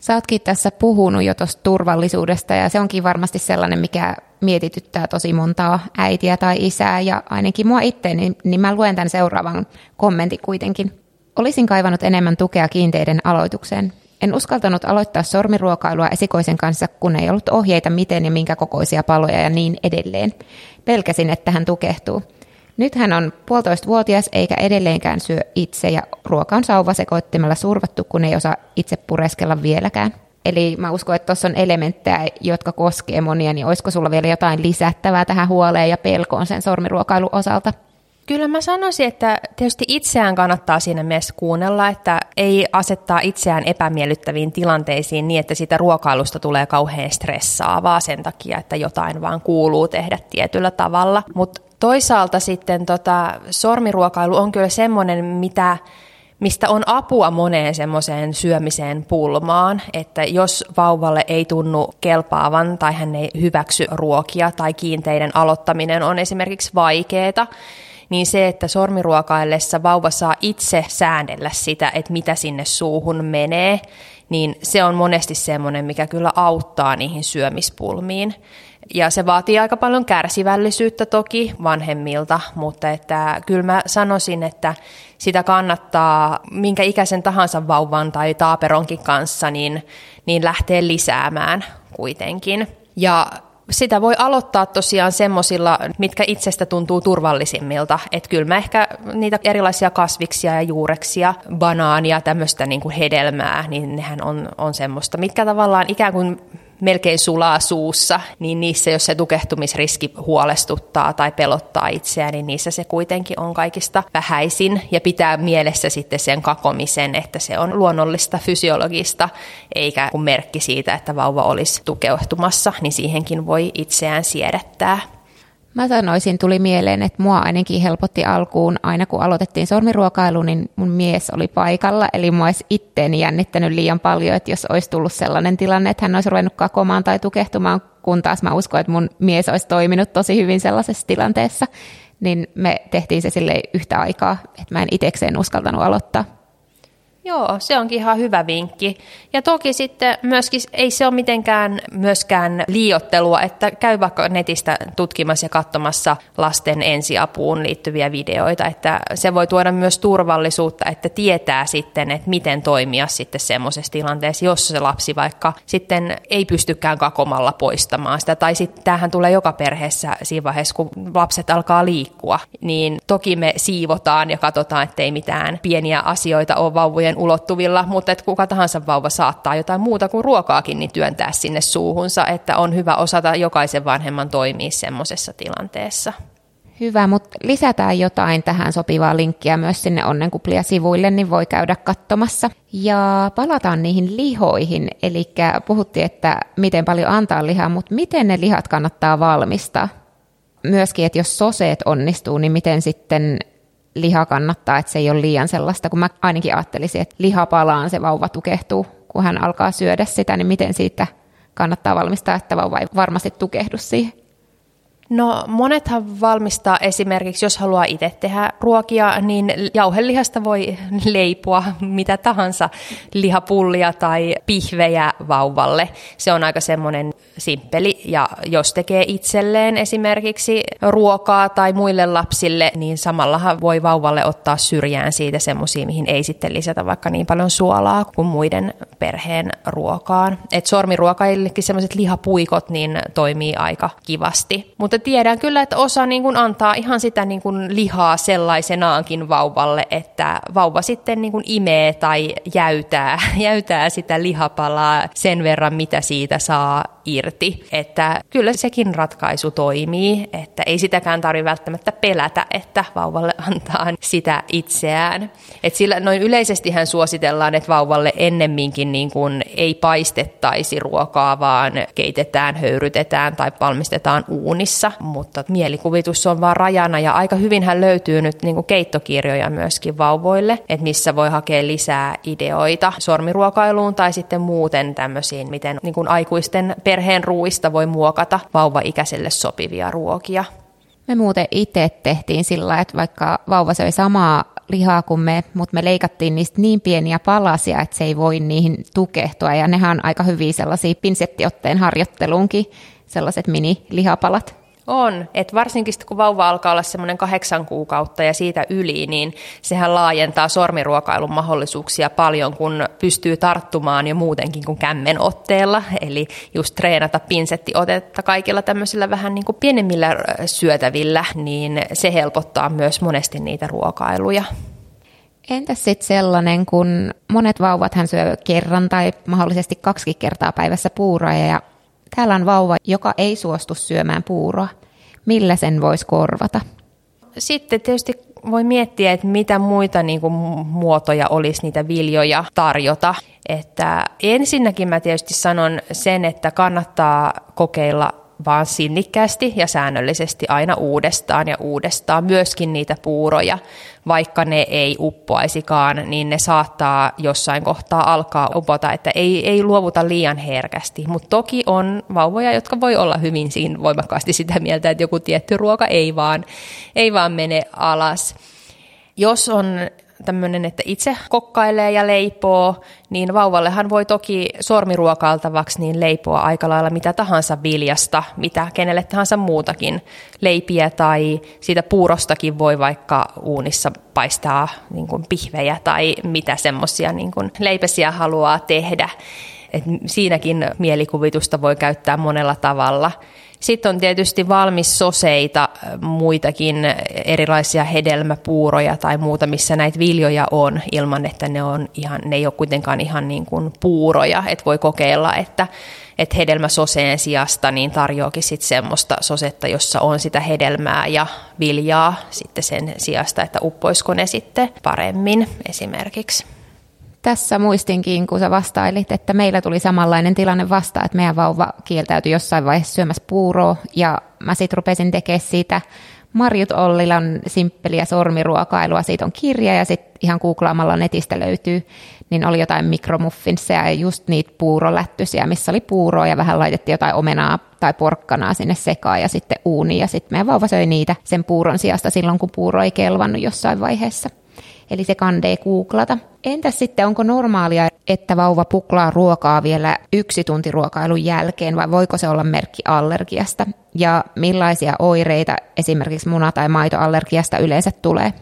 Sä ootkin tässä puhunut jo tuosta turvallisuudesta ja se onkin varmasti sellainen, mikä mietityttää tosi montaa äitiä tai isää ja ainakin mua itse, niin, niin mä luen tämän seuraavan kommentin kuitenkin. Olisin kaivannut enemmän tukea kiinteiden aloitukseen. En uskaltanut aloittaa sormiruokailua esikoisen kanssa, kun ei ollut ohjeita miten ja minkä kokoisia paloja ja niin edelleen. Pelkäsin, että hän tukehtuu. Nyt hän on puolitoista vuotias eikä edelleenkään syö itse ja ruoka on sauvasekoittimella survattu, kun ei osaa itse pureskella vieläkään. Eli mä uskon, että tuossa on elementtejä, jotka koskee monia, niin olisiko sulla vielä jotain lisättävää tähän huoleen ja pelkoon sen sormiruokailun osalta? Kyllä mä sanoisin, että tietysti itseään kannattaa siinä mielessä kuunnella, että ei asettaa itseään epämiellyttäviin tilanteisiin niin, että siitä ruokailusta tulee kauhean stressaavaa sen takia, että jotain vaan kuuluu tehdä tietyllä tavalla. Mutta toisaalta sitten tota, sormiruokailu on kyllä semmoinen, mitä mistä on apua moneen semmoiseen syömiseen pulmaan, että jos vauvalle ei tunnu kelpaavan tai hän ei hyväksy ruokia tai kiinteiden aloittaminen on esimerkiksi vaikeaa, niin se, että sormiruokaillessa vauva saa itse säännellä sitä, että mitä sinne suuhun menee, niin se on monesti semmoinen, mikä kyllä auttaa niihin syömispulmiin. Ja se vaatii aika paljon kärsivällisyyttä toki vanhemmilta, mutta että kyllä mä sanoisin, että sitä kannattaa minkä ikäisen tahansa vauvan tai taaperonkin kanssa niin, niin lähtee lisäämään kuitenkin. Ja sitä voi aloittaa tosiaan semmoisilla, mitkä itsestä tuntuu turvallisimmilta. Että kyllä mä ehkä niitä erilaisia kasviksia ja juureksia, banaania, tämmöistä niin kuin hedelmää, niin nehän on, on semmoista, mitkä tavallaan ikään kuin melkein sulaa suussa, niin niissä, jos se tukehtumisriski huolestuttaa tai pelottaa itseään, niin niissä se kuitenkin on kaikista vähäisin ja pitää mielessä sitten sen kakomisen, että se on luonnollista fysiologista, eikä kun merkki siitä, että vauva olisi tukehtumassa, niin siihenkin voi itseään siedättää. Mä sanoisin, tuli mieleen, että mua ainakin helpotti alkuun, aina kun aloitettiin sormiruokailu, niin mun mies oli paikalla, eli mua olisi itteeni jännittänyt liian paljon, että jos olisi tullut sellainen tilanne, että hän olisi ruvennut kakomaan tai tukehtumaan, kun taas mä uskon, että mun mies olisi toiminut tosi hyvin sellaisessa tilanteessa, niin me tehtiin se sille yhtä aikaa, että mä en itsekseen uskaltanut aloittaa. Joo, se onkin ihan hyvä vinkki. Ja toki sitten myöskin ei se ole mitenkään myöskään liiottelua, että käy vaikka netistä tutkimassa ja katsomassa lasten ensiapuun liittyviä videoita, että se voi tuoda myös turvallisuutta, että tietää sitten, että miten toimia sitten semmoisessa tilanteessa, jos se lapsi vaikka sitten ei pystykään kakomalla poistamaan sitä, tai sitten tämähän tulee joka perheessä siinä vaiheessa, kun lapset alkaa liikkua, niin toki me siivotaan ja katsotaan, ettei mitään pieniä asioita ole vauvojen vanhempien ulottuvilla, mutta että kuka tahansa vauva saattaa jotain muuta kuin ruokaakin niin työntää sinne suuhunsa, että on hyvä osata jokaisen vanhemman toimia semmoisessa tilanteessa. Hyvä, mutta lisätään jotain tähän sopivaa linkkiä myös sinne Onnenkuplia-sivuille, niin voi käydä katsomassa. Ja palataan niihin lihoihin, eli puhuttiin, että miten paljon antaa lihaa, mutta miten ne lihat kannattaa valmistaa? Myöskin, että jos soseet onnistuu, niin miten sitten liha kannattaa, että se ei ole liian sellaista, kun mä ainakin ajattelisin, että liha palaan, se vauva tukehtuu, kun hän alkaa syödä sitä, niin miten siitä kannattaa valmistaa, että vauva ei varmasti tukehdu siihen. No monethan valmistaa esimerkiksi, jos haluaa itse tehdä ruokia, niin jauhelihasta voi leipua mitä tahansa lihapullia tai pihvejä vauvalle. Se on aika semmoinen simppeli ja jos tekee itselleen esimerkiksi ruokaa tai muille lapsille, niin samallahan voi vauvalle ottaa syrjään siitä semmoisia, mihin ei sitten lisätä vaikka niin paljon suolaa kuin muiden perheen ruokaan. Et sormiruokaillekin semmoiset lihapuikot niin toimii aika kivasti. Mutta tiedän kyllä, että osa niin kuin antaa ihan sitä niin kuin lihaa sellaisenaankin vauvalle, että vauva sitten niin kuin imee tai jäytää, jäytää sitä lihapalaa sen verran, mitä siitä saa irti. Että kyllä sekin ratkaisu toimii, että ei sitäkään tarvitse välttämättä pelätä, että vauvalle antaa sitä itseään. Et sillä noin yleisesti hän suositellaan, että vauvalle ennemminkin niin kuin ei paistettaisi ruokaa, vaan keitetään, höyrytetään tai valmistetaan uunissa, mutta mielikuvitus on vaan rajana ja aika hyvin hän löytyy nyt niin kuin keittokirjoja myöskin vauvoille, että missä voi hakea lisää ideoita sormiruokailuun tai sitten muuten tämmöisiin, miten niin kuin aikuisten perheen ruuista voi muokata vauva-ikäiselle sopivia ruokia. Me muuten itse tehtiin sillä, että vaikka vauva söi samaa lihaa kuin me, mutta me leikattiin niistä niin pieniä palasia, että se ei voi niihin tukehtua. Ja nehän on aika hyviä sellaisia pinsettiotteen harjoitteluunkin, sellaiset mini-lihapalat. On, että varsinkin kun vauva alkaa olla semmoinen kahdeksan kuukautta ja siitä yli, niin sehän laajentaa sormiruokailun mahdollisuuksia paljon, kun pystyy tarttumaan jo muutenkin kuin kämmenotteella. Eli just treenata pinsettiotetta kaikilla tämmöisillä vähän niin kuin pienemmillä syötävillä, niin se helpottaa myös monesti niitä ruokailuja. Entäs sitten sellainen, kun monet vauvat hän syö kerran tai mahdollisesti kaksi kertaa päivässä puuroa ja Täällä on vauva, joka ei suostu syömään puuroa. Millä sen voisi korvata? Sitten tietysti voi miettiä, että mitä muita niin kuin, muotoja olisi niitä viljoja tarjota. Että ensinnäkin mä tietysti sanon sen, että kannattaa kokeilla vaan sinnikkäästi ja säännöllisesti aina uudestaan ja uudestaan myöskin niitä puuroja. Vaikka ne ei uppoaisikaan, niin ne saattaa jossain kohtaa alkaa upota, että ei, ei luovuta liian herkästi. Mutta toki on vauvoja, jotka voi olla hyvin siinä voimakkaasti sitä mieltä, että joku tietty ruoka ei vaan, ei vaan mene alas. Jos on tämmöinen, että itse kokkailee ja leipoo, niin vauvallehan voi toki sormiruokailtavaksi niin leipoa aika lailla mitä tahansa viljasta, mitä kenelle tahansa muutakin. Leipiä tai siitä puurostakin voi vaikka uunissa paistaa niin kuin pihvejä tai mitä semmoisia niin leipesiä haluaa tehdä. Et siinäkin mielikuvitusta voi käyttää monella tavalla. Sitten on tietysti valmis soseita, muitakin erilaisia hedelmäpuuroja tai muuta, missä näitä viljoja on ilman, että ne, on ihan, ne ei ole kuitenkaan ihan niin kuin puuroja. Että voi kokeilla, että, että hedelmäsoseen sijasta niin tarjoakin sitten semmoista sosetta, jossa on sitä hedelmää ja viljaa sitten sen sijasta, että uppoisiko ne sitten paremmin esimerkiksi. Tässä muistinkin, kun sä vastailit, että meillä tuli samanlainen tilanne vasta, että meidän vauva kieltäytyi jossain vaiheessa syömässä puuroa ja mä sitten rupesin tekemään siitä Marjut Ollilan simppeliä sormiruokailua, siitä on kirja ja sitten ihan googlaamalla netistä löytyy, niin oli jotain mikromuffinseja ja just niitä puurolättysiä, missä oli puuroa ja vähän laitettiin jotain omenaa tai porkkanaa sinne sekaan ja sitten uuni ja sitten meidän vauva söi niitä sen puuron sijasta silloin, kun puuro ei kelvannut jossain vaiheessa eli se kandee googlata. Entäs sitten, onko normaalia, että vauva puklaa ruokaa vielä yksi tunti ruokailun jälkeen, vai voiko se olla merkki allergiasta? Ja millaisia oireita esimerkiksi muna- tai maitoallergiasta yleensä tulee?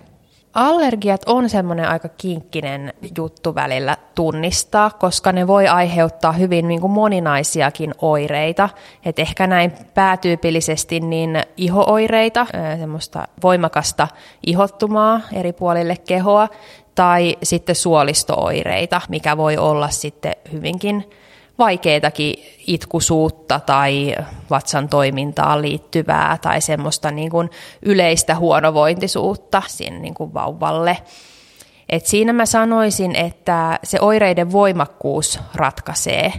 Allergiat on semmoinen aika kinkkinen juttu välillä tunnistaa, koska ne voi aiheuttaa hyvin niin kuin moninaisiakin oireita. Et ehkä näin päätyypillisesti niin ihooireita, semmoista voimakasta ihottumaa eri puolille kehoa, tai sitten suolistooireita, mikä voi olla sitten hyvinkin vaikeitakin itkusuutta tai vatsan toimintaan liittyvää tai semmoista niin kuin yleistä huonovointisuutta sinne niin kuin vauvalle. Et siinä mä sanoisin, että se oireiden voimakkuus ratkaisee,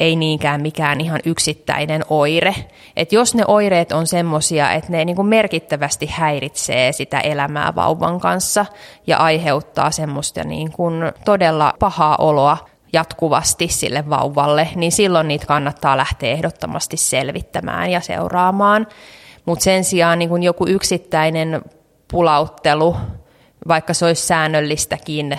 ei niinkään mikään ihan yksittäinen oire. Et jos ne oireet on semmoisia, että ne niin kuin merkittävästi häiritsee sitä elämää vauvan kanssa ja aiheuttaa semmoista niin kuin todella pahaa oloa jatkuvasti sille vauvalle, niin silloin niitä kannattaa lähteä ehdottomasti selvittämään ja seuraamaan. Mutta sen sijaan niin kun joku yksittäinen pulauttelu, vaikka se olisi säännöllistäkin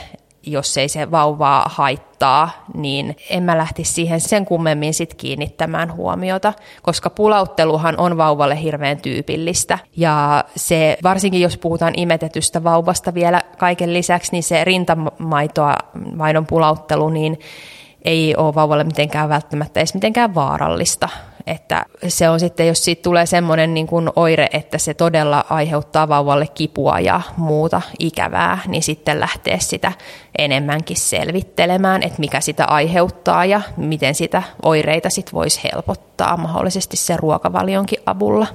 jos ei se vauvaa haittaa, niin en mä lähtisi siihen sen kummemmin sit kiinnittämään huomiota, koska pulautteluhan on vauvalle hirveän tyypillistä. Ja se, varsinkin jos puhutaan imetetystä vauvasta vielä kaiken lisäksi, niin se rintamaitoa, maidon pulauttelu, niin ei ole vauvalle mitenkään välttämättä edes mitenkään vaarallista. Että se on sitten, jos siitä tulee semmoinen niin kuin oire, että se todella aiheuttaa vauvalle kipua ja muuta ikävää, niin sitten lähtee sitä enemmänkin selvittelemään, että mikä sitä aiheuttaa ja miten sitä oireita sitten voisi helpottaa mahdollisesti sen ruokavalionkin avulla.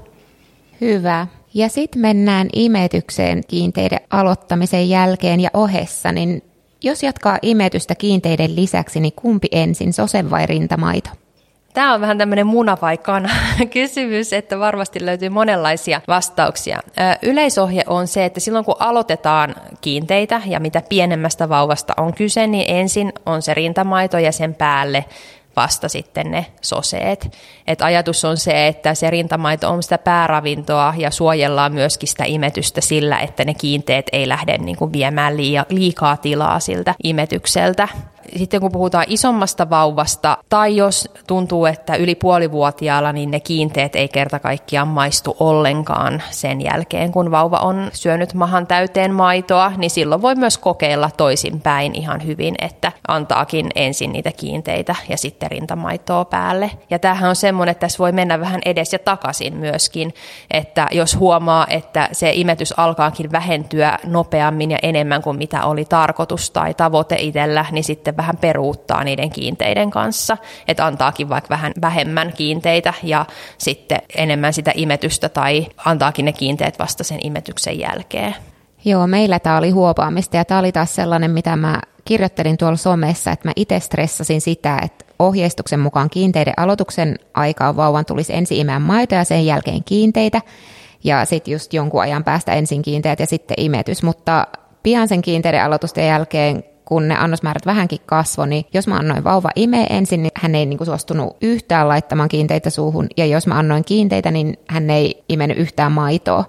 Hyvä. Ja sitten mennään imetykseen kiinteiden aloittamisen jälkeen ja ohessa, niin jos jatkaa imetystä kiinteiden lisäksi, niin kumpi ensin, sose vai rintamaito? Tämä on vähän tämmöinen muna vai kana kysymys, että varmasti löytyy monenlaisia vastauksia. Yleisohje on se, että silloin kun aloitetaan kiinteitä ja mitä pienemmästä vauvasta on kyse, niin ensin on se rintamaito ja sen päälle vasta sitten ne soseet. Et ajatus on se, että se rintamaito on sitä pääravintoa ja suojellaan myöskin sitä imetystä sillä, että ne kiinteet ei lähde niin kuin viemään liikaa tilaa siltä imetykseltä sitten kun puhutaan isommasta vauvasta, tai jos tuntuu, että yli puolivuotiaalla, niin ne kiinteet ei kerta kaikkiaan maistu ollenkaan sen jälkeen, kun vauva on syönyt mahan täyteen maitoa, niin silloin voi myös kokeilla toisinpäin ihan hyvin, että antaakin ensin niitä kiinteitä ja sitten rintamaitoa päälle. Ja tämähän on semmoinen, että tässä voi mennä vähän edes ja takaisin myöskin, että jos huomaa, että se imetys alkaakin vähentyä nopeammin ja enemmän kuin mitä oli tarkoitus tai tavoite itsellä, niin sitten vähän peruuttaa niiden kiinteiden kanssa, että antaakin vaikka vähän vähemmän kiinteitä ja sitten enemmän sitä imetystä tai antaakin ne kiinteet vasta sen imetyksen jälkeen. Joo, meillä tämä oli huopaamista ja tämä oli taas sellainen, mitä mä kirjoittelin tuolla somessa, että mä itse stressasin sitä, että ohjeistuksen mukaan kiinteiden aloituksen aikaa vauvan tulisi ensin imään maitoa ja sen jälkeen kiinteitä. Ja sitten just jonkun ajan päästä ensin kiinteät ja sitten imetys, mutta pian sen kiinteiden aloitusten jälkeen kun ne annosmäärät vähänkin kasvoi, niin jos mä annoin vauva imee ensin, niin hän ei niin kuin suostunut yhtään laittamaan kiinteitä suuhun. Ja jos mä annoin kiinteitä, niin hän ei imennyt yhtään maitoa.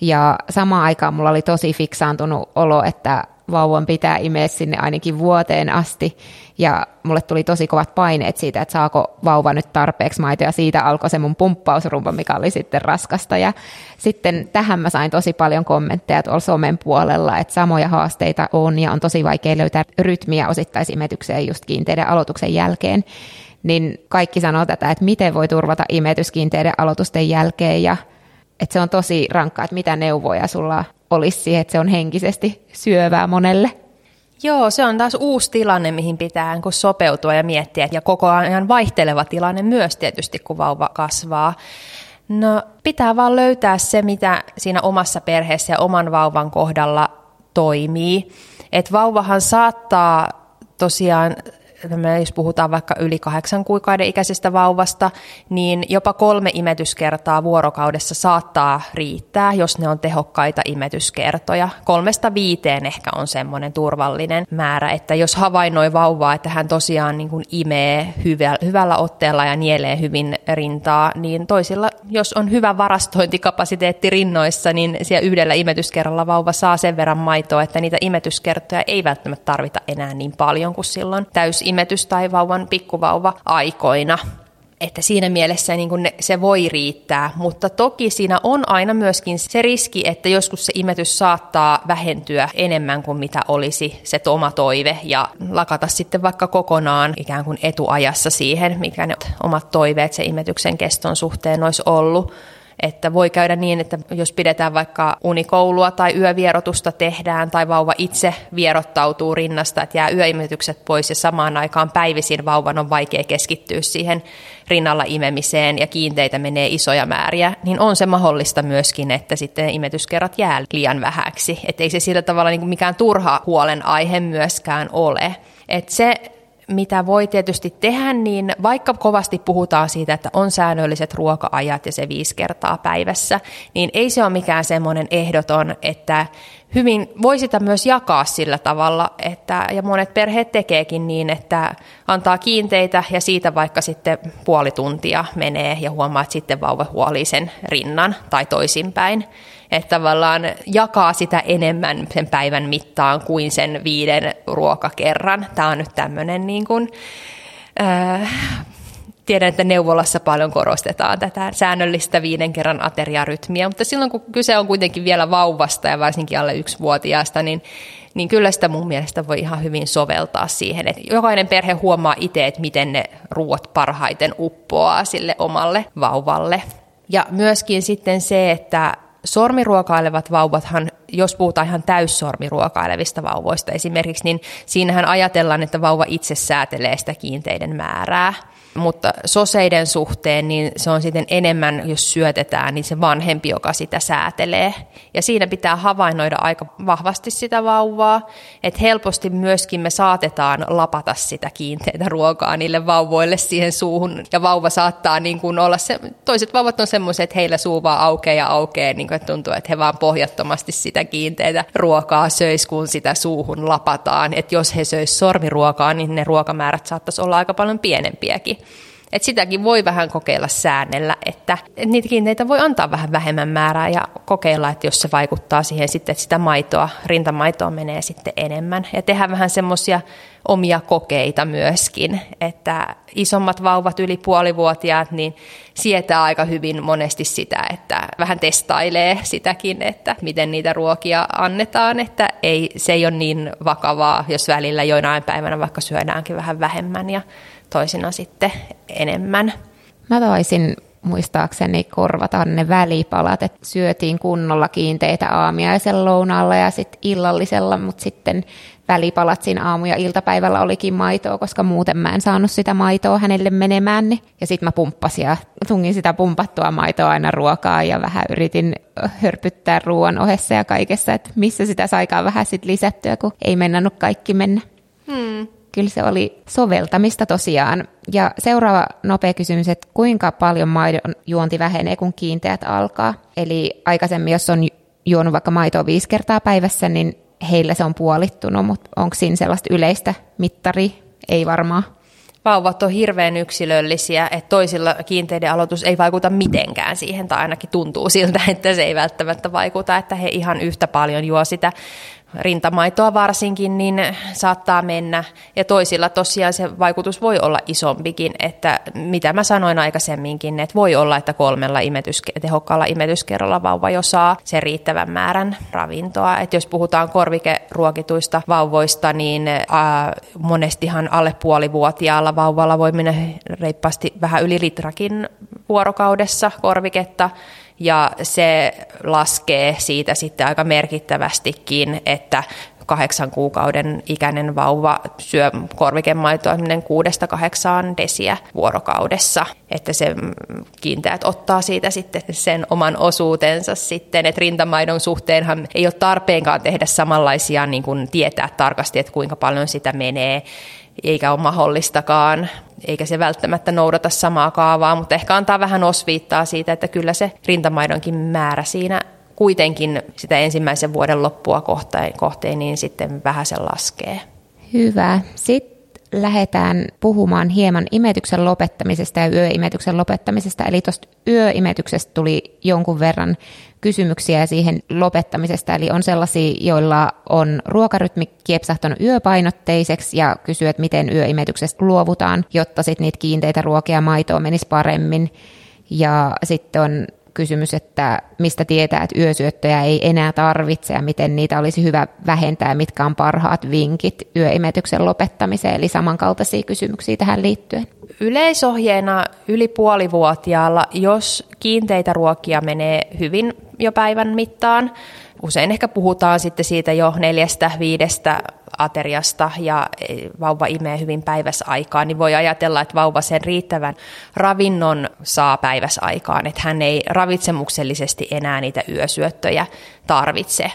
Ja samaan aikaan mulla oli tosi fiksaantunut olo, että vauvan pitää imeä sinne ainakin vuoteen asti. Ja mulle tuli tosi kovat paineet siitä, että saako vauva nyt tarpeeksi maitoa. Ja siitä alkoi se mun pumppausrumpa, mikä oli sitten raskasta. Ja sitten tähän mä sain tosi paljon kommentteja tuolla somen puolella, että samoja haasteita on ja on tosi vaikea löytää rytmiä osittaisimetykseen just kiinteiden aloituksen jälkeen. Niin kaikki sanoo tätä, että miten voi turvata imetys kiinteiden aloitusten jälkeen ja että se on tosi rankkaa, että mitä neuvoja sulla olisi siihen, että se on henkisesti syövää monelle. Joo, se on taas uusi tilanne, mihin pitää niin sopeutua ja miettiä. Ja koko ajan vaihteleva tilanne myös tietysti, kun vauva kasvaa. No, pitää vaan löytää se, mitä siinä omassa perheessä ja oman vauvan kohdalla toimii. Et vauvahan saattaa tosiaan jos puhutaan vaikka yli kahdeksan kuukauden ikäisestä vauvasta, niin jopa kolme imetyskertaa vuorokaudessa saattaa riittää, jos ne on tehokkaita imetyskertoja. Kolmesta viiteen ehkä on semmoinen turvallinen määrä, että jos havainnoi vauvaa, että hän tosiaan niin kuin imee hyvällä otteella ja nielee hyvin rintaa, niin toisilla, jos on hyvä varastointikapasiteetti rinnoissa, niin siellä yhdellä imetyskerralla vauva saa sen verran maitoa, että niitä imetyskertoja ei välttämättä tarvita enää niin paljon kuin silloin täys imetys tai vauvan pikkuvauva aikoina. Että siinä mielessä niin ne, se voi riittää, mutta toki siinä on aina myöskin se riski, että joskus se imetys saattaa vähentyä enemmän kuin mitä olisi se oma toive ja lakata sitten vaikka kokonaan ikään kuin etuajassa siihen, mikä ne omat toiveet se imetyksen keston suhteen olisi ollut. Että voi käydä niin, että jos pidetään vaikka unikoulua tai yövierotusta tehdään tai vauva itse vierottautuu rinnasta, että jää yöimetykset pois ja samaan aikaan päivisin vauvan on vaikea keskittyä siihen rinnalla imemiseen ja kiinteitä menee isoja määriä, niin on se mahdollista myöskin, että sitten imetyskerrat jää liian vähäksi. Että ei se sillä tavalla niin mikään turha huolenaihe myöskään ole. että se mitä voi tietysti tehdä, niin vaikka kovasti puhutaan siitä, että on säännölliset ruoka-ajat ja se viisi kertaa päivässä, niin ei se ole mikään semmoinen ehdoton, että hyvin voi sitä myös jakaa sillä tavalla, että, ja monet perheet tekeekin niin, että antaa kiinteitä ja siitä vaikka sitten puoli tuntia menee ja huomaa, että sitten vauva huolii sen rinnan tai toisinpäin. että tavallaan jakaa sitä enemmän sen päivän mittaan kuin sen viiden ruokakerran. Tämä on nyt tämmöinen niin kuin, äh, tiedän, että neuvolassa paljon korostetaan tätä säännöllistä viiden kerran ateriarytmiä, mutta silloin kun kyse on kuitenkin vielä vauvasta ja varsinkin alle yksivuotiaasta, niin, niin kyllä sitä mun mielestä voi ihan hyvin soveltaa siihen, että jokainen perhe huomaa itse, että miten ne ruoat parhaiten uppoaa sille omalle vauvalle. Ja myöskin sitten se, että sormiruokailevat vauvathan, jos puhutaan ihan täyssormiruokailevista vauvoista esimerkiksi, niin siinähän ajatellaan, että vauva itse säätelee sitä kiinteiden määrää. Mutta soseiden suhteen niin se on sitten enemmän, jos syötetään, niin se vanhempi, joka sitä säätelee. Ja siinä pitää havainnoida aika vahvasti sitä vauvaa, että helposti myöskin me saatetaan lapata sitä kiinteitä ruokaa niille vauvoille siihen suuhun. Ja vauva saattaa niin kuin olla, se, toiset vauvat on semmoiset, että heillä suu vaan aukeaa ja aukeaa, niin kuin, että tuntuu, että he vaan pohjattomasti sitä kiinteitä ruokaa söis, kun sitä suuhun lapataan. Että jos he söis sormiruokaa, niin ne ruokamäärät saattaisi olla aika paljon pienempiäkin. Et sitäkin voi vähän kokeilla säännellä, että, että niitä kiinteitä voi antaa vähän vähemmän määrää ja kokeilla, että jos se vaikuttaa siihen sitten, että sitä maitoa, rintamaitoa menee sitten enemmän. Ja tehdä vähän semmoisia omia kokeita myöskin, että isommat vauvat yli puolivuotiaat niin sietää aika hyvin monesti sitä, että vähän testailee sitäkin, että miten niitä ruokia annetaan, että ei, se ei ole niin vakavaa, jos välillä joinain päivänä vaikka syödäänkin vähän vähemmän ja toisina sitten enemmän. Mä taisin muistaakseni korvata ne välipalat, että syötiin kunnolla kiinteitä aamiaisen lounaalla ja sitten illallisella, mutta sitten välipalat siinä aamu- ja iltapäivällä olikin maitoa, koska muuten mä en saanut sitä maitoa hänelle menemään. Niin- ja sitten mä pumppasin ja tungin sitä pumpattua maitoa aina ruokaa ja vähän yritin hörpyttää ruoan ohessa ja kaikessa, että missä sitä saikaan vähän sitten lisättyä, kun ei mennänyt kaikki mennä. Kyllä se oli soveltamista tosiaan. Ja seuraava nopea kysymys, että kuinka paljon maidon juonti vähenee, kun kiinteät alkaa? Eli aikaisemmin, jos on juonut vaikka maitoa viisi kertaa päivässä, niin heillä se on puolittunut, mutta onko siinä sellaista yleistä mittari? Ei varmaan. Vauvat on hirveän yksilöllisiä, että toisilla kiinteiden aloitus ei vaikuta mitenkään siihen, tai ainakin tuntuu siltä, että se ei välttämättä vaikuta, että he ihan yhtä paljon juo sitä rintamaitoa varsinkin, niin saattaa mennä. Ja toisilla tosiaan se vaikutus voi olla isompikin, että mitä mä sanoin aikaisemminkin, että voi olla, että kolmella imetyske- tehokkaalla imetyskerralla vauva jo saa sen riittävän määrän ravintoa. Että jos puhutaan korvikeruokituista vauvoista, niin ää, monestihan alle puolivuotiaalla vauvalla voi mennä reippaasti vähän yli litrakin vuorokaudessa korviketta ja se laskee siitä sitten aika merkittävästikin, että kahdeksan kuukauden ikäinen vauva syö korvikemaitoa kuudesta kahdeksaan desiä vuorokaudessa. Että se kiinteät ottaa siitä sitten sen oman osuutensa sitten, että rintamaidon suhteenhan ei ole tarpeenkaan tehdä samanlaisia niin kuin tietää tarkasti, että kuinka paljon sitä menee eikä ole mahdollistakaan, eikä se välttämättä noudata samaa kaavaa, mutta ehkä antaa vähän osviittaa siitä, että kyllä se rintamaidonkin määrä siinä kuitenkin sitä ensimmäisen vuoden loppua kohteen, kohteen niin sitten vähän se laskee. Hyvä. Sitten lähdetään puhumaan hieman imetyksen lopettamisesta ja yöimetyksen lopettamisesta. Eli tuosta yöimetyksestä tuli jonkun verran kysymyksiä siihen lopettamisesta. Eli on sellaisia, joilla on ruokarytmi kiepsahtanut yöpainotteiseksi ja kysyy, että miten yöimetyksestä luovutaan, jotta sitten niitä kiinteitä ruokia maitoa menisi paremmin. Ja sitten on kysymys, että mistä tietää, että yösyöttöjä ei enää tarvitse ja miten niitä olisi hyvä vähentää, mitkä on parhaat vinkit yöimetyksen lopettamiseen, eli samankaltaisia kysymyksiä tähän liittyen. Yleisohjeena yli puolivuotiaalla, jos kiinteitä ruokia menee hyvin jo päivän mittaan, usein ehkä puhutaan sitten siitä jo neljästä, viidestä ateriasta ja vauva imee hyvin päiväsaikaan, niin voi ajatella, että vauva sen riittävän ravinnon saa päiväsaikaan, että hän ei ravitsemuksellisesti enää niitä yösyöttöjä tarvitse.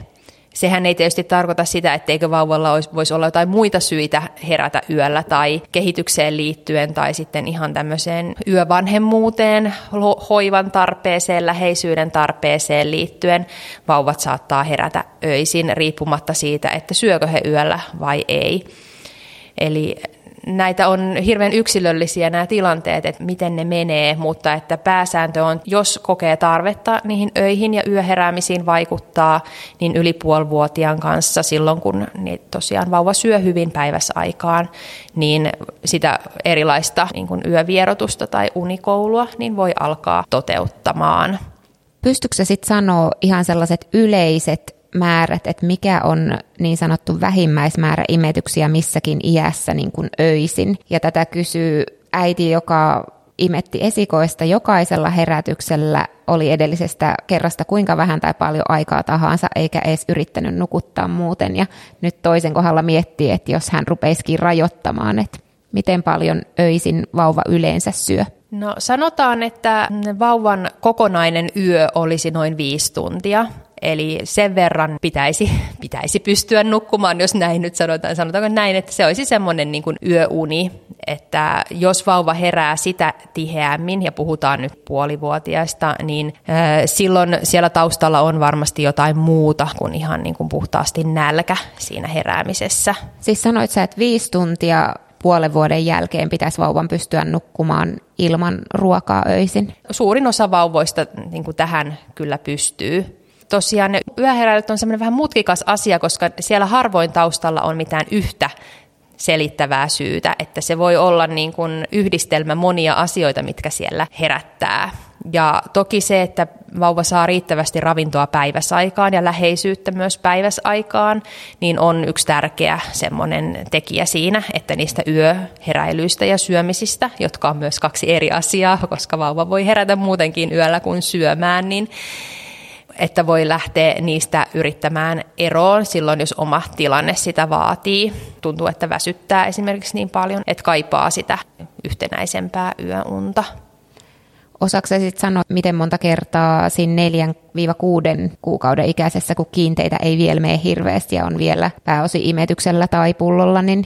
Sehän ei tietysti tarkoita sitä, etteikö vauvalla olisi, voisi olla jotain muita syitä herätä yöllä tai kehitykseen liittyen tai sitten ihan tämmöiseen yövanhemmuuteen, hoivan tarpeeseen, läheisyyden tarpeeseen liittyen. Vauvat saattaa herätä öisin riippumatta siitä, että syökö he yöllä vai ei. Eli näitä on hirveän yksilöllisiä nämä tilanteet, että miten ne menee, mutta että pääsääntö on, jos kokee tarvetta niihin öihin ja yöheräämisiin vaikuttaa, niin yli puolivuotiaan kanssa silloin, kun niin tosiaan vauva syö hyvin päivässä aikaan, niin sitä erilaista niin kuin yövierotusta tai unikoulua niin voi alkaa toteuttamaan. Pystytkö sitten sanoa ihan sellaiset yleiset määrät, että mikä on niin sanottu vähimmäismäärä imetyksiä missäkin iässä niin kuin öisin. Ja tätä kysyy äiti, joka imetti esikoista jokaisella herätyksellä oli edellisestä kerrasta kuinka vähän tai paljon aikaa tahansa, eikä edes yrittänyt nukuttaa muuten. Ja nyt toisen kohdalla miettii, että jos hän rupeisikin rajoittamaan, että miten paljon öisin vauva yleensä syö. No sanotaan, että vauvan kokonainen yö olisi noin viisi tuntia. Eli sen verran pitäisi, pitäisi pystyä nukkumaan, jos näin nyt sanotaan, sanotaanko näin, että se olisi semmoinen niin kuin yöuni, että jos vauva herää sitä tiheämmin, ja puhutaan nyt puolivuotiaista, niin äh, silloin siellä taustalla on varmasti jotain muuta kuin ihan niin kuin puhtaasti nälkä siinä heräämisessä. Siis sanoit sä, että viisi tuntia puolen vuoden jälkeen pitäisi vauvan pystyä nukkumaan ilman ruokaa öisin? Suurin osa vauvoista niin kuin tähän kyllä pystyy tosiaan ne yöheräilyt on semmoinen vähän mutkikas asia, koska siellä harvoin taustalla on mitään yhtä selittävää syytä, että se voi olla niin kuin yhdistelmä monia asioita, mitkä siellä herättää. Ja toki se, että vauva saa riittävästi ravintoa päiväsaikaan ja läheisyyttä myös päiväsaikaan, niin on yksi tärkeä semmoinen tekijä siinä, että niistä yöheräilyistä ja syömisistä, jotka on myös kaksi eri asiaa, koska vauva voi herätä muutenkin yöllä kuin syömään, niin että voi lähteä niistä yrittämään eroon silloin, jos oma tilanne sitä vaatii. Tuntuu, että väsyttää esimerkiksi niin paljon, että kaipaa sitä yhtenäisempää yöunta. Osaatko sitten sanoa, miten monta kertaa siinä 4-6 kuukauden ikäisessä, kun kiinteitä ei vielä mene hirveästi ja on vielä pääosin imetyksellä tai pullolla, niin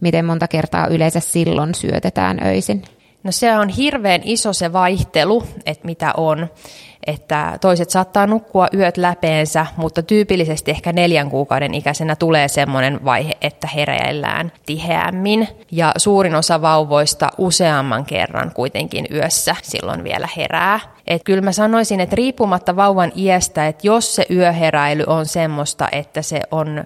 miten monta kertaa yleensä silloin syötetään öisin? No se on hirveän iso se vaihtelu, että mitä on että toiset saattaa nukkua yöt läpeensä, mutta tyypillisesti ehkä neljän kuukauden ikäisenä tulee semmoinen vaihe, että hereillään tiheämmin. Ja suurin osa vauvoista useamman kerran kuitenkin yössä silloin vielä herää. Et kyllä mä sanoisin, että riippumatta vauvan iästä, että jos se yöheräily on semmoista, että se on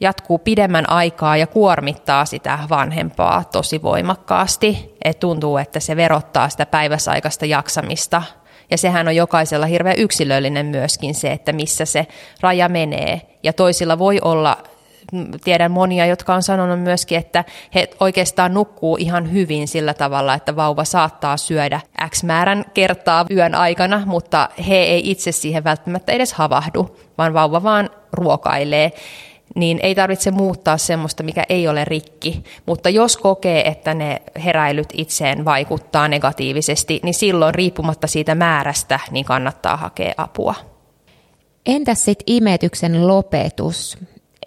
jatkuu pidemmän aikaa ja kuormittaa sitä vanhempaa tosi voimakkaasti. Et tuntuu, että se verottaa sitä päiväsaikaista jaksamista ja sehän on jokaisella hirveän yksilöllinen myöskin se, että missä se raja menee. Ja toisilla voi olla tiedän monia, jotka on sanonut myöskin, että he oikeastaan nukkuu ihan hyvin sillä tavalla, että vauva saattaa syödä X määrän kertaa yön aikana, mutta he ei itse siihen välttämättä edes havahdu, vaan vauva vaan ruokailee niin ei tarvitse muuttaa semmoista, mikä ei ole rikki. Mutta jos kokee, että ne heräilyt itseen vaikuttaa negatiivisesti, niin silloin riippumatta siitä määrästä, niin kannattaa hakea apua. Entäs sitten imetyksen lopetus?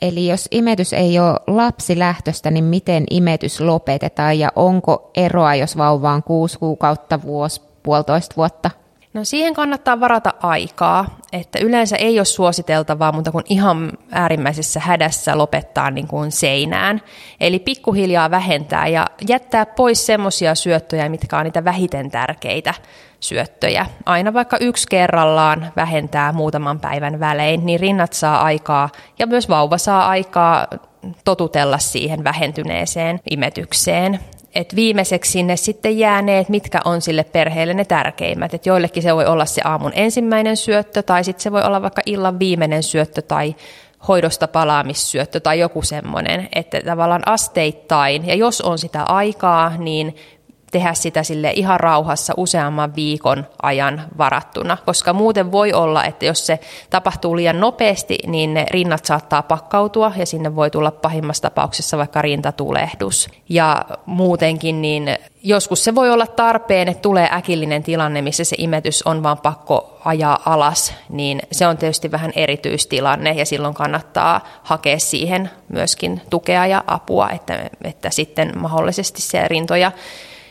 Eli jos imetys ei ole lapsilähtöistä, niin miten imetys lopetetaan ja onko eroa, jos vauva on kuusi kuukautta, vuosi, puolitoista vuotta? No siihen kannattaa varata aikaa, että yleensä ei ole suositeltavaa, mutta kun ihan äärimmäisessä hädässä lopettaa niin kuin seinään. Eli pikkuhiljaa vähentää ja jättää pois semmoisia syöttöjä, mitkä on niitä vähiten tärkeitä syöttöjä. Aina vaikka yksi kerrallaan vähentää muutaman päivän välein, niin rinnat saa aikaa ja myös vauva saa aikaa totutella siihen vähentyneeseen imetykseen että viimeiseksi sinne sitten jää ne, että mitkä on sille perheelle ne tärkeimmät. Että joillekin se voi olla se aamun ensimmäinen syöttö tai sitten se voi olla vaikka illan viimeinen syöttö tai hoidosta palaamissyöttö tai joku semmoinen, että tavallaan asteittain, ja jos on sitä aikaa, niin tehdä sitä sille ihan rauhassa useamman viikon ajan varattuna, koska muuten voi olla, että jos se tapahtuu liian nopeasti, niin ne rinnat saattaa pakkautua ja sinne voi tulla pahimmassa tapauksessa vaikka rintatulehdus. Ja muutenkin niin joskus se voi olla tarpeen, että tulee äkillinen tilanne, missä se imetys on vaan pakko ajaa alas, niin se on tietysti vähän erityistilanne ja silloin kannattaa hakea siihen myöskin tukea ja apua, että, että sitten mahdollisesti se rintoja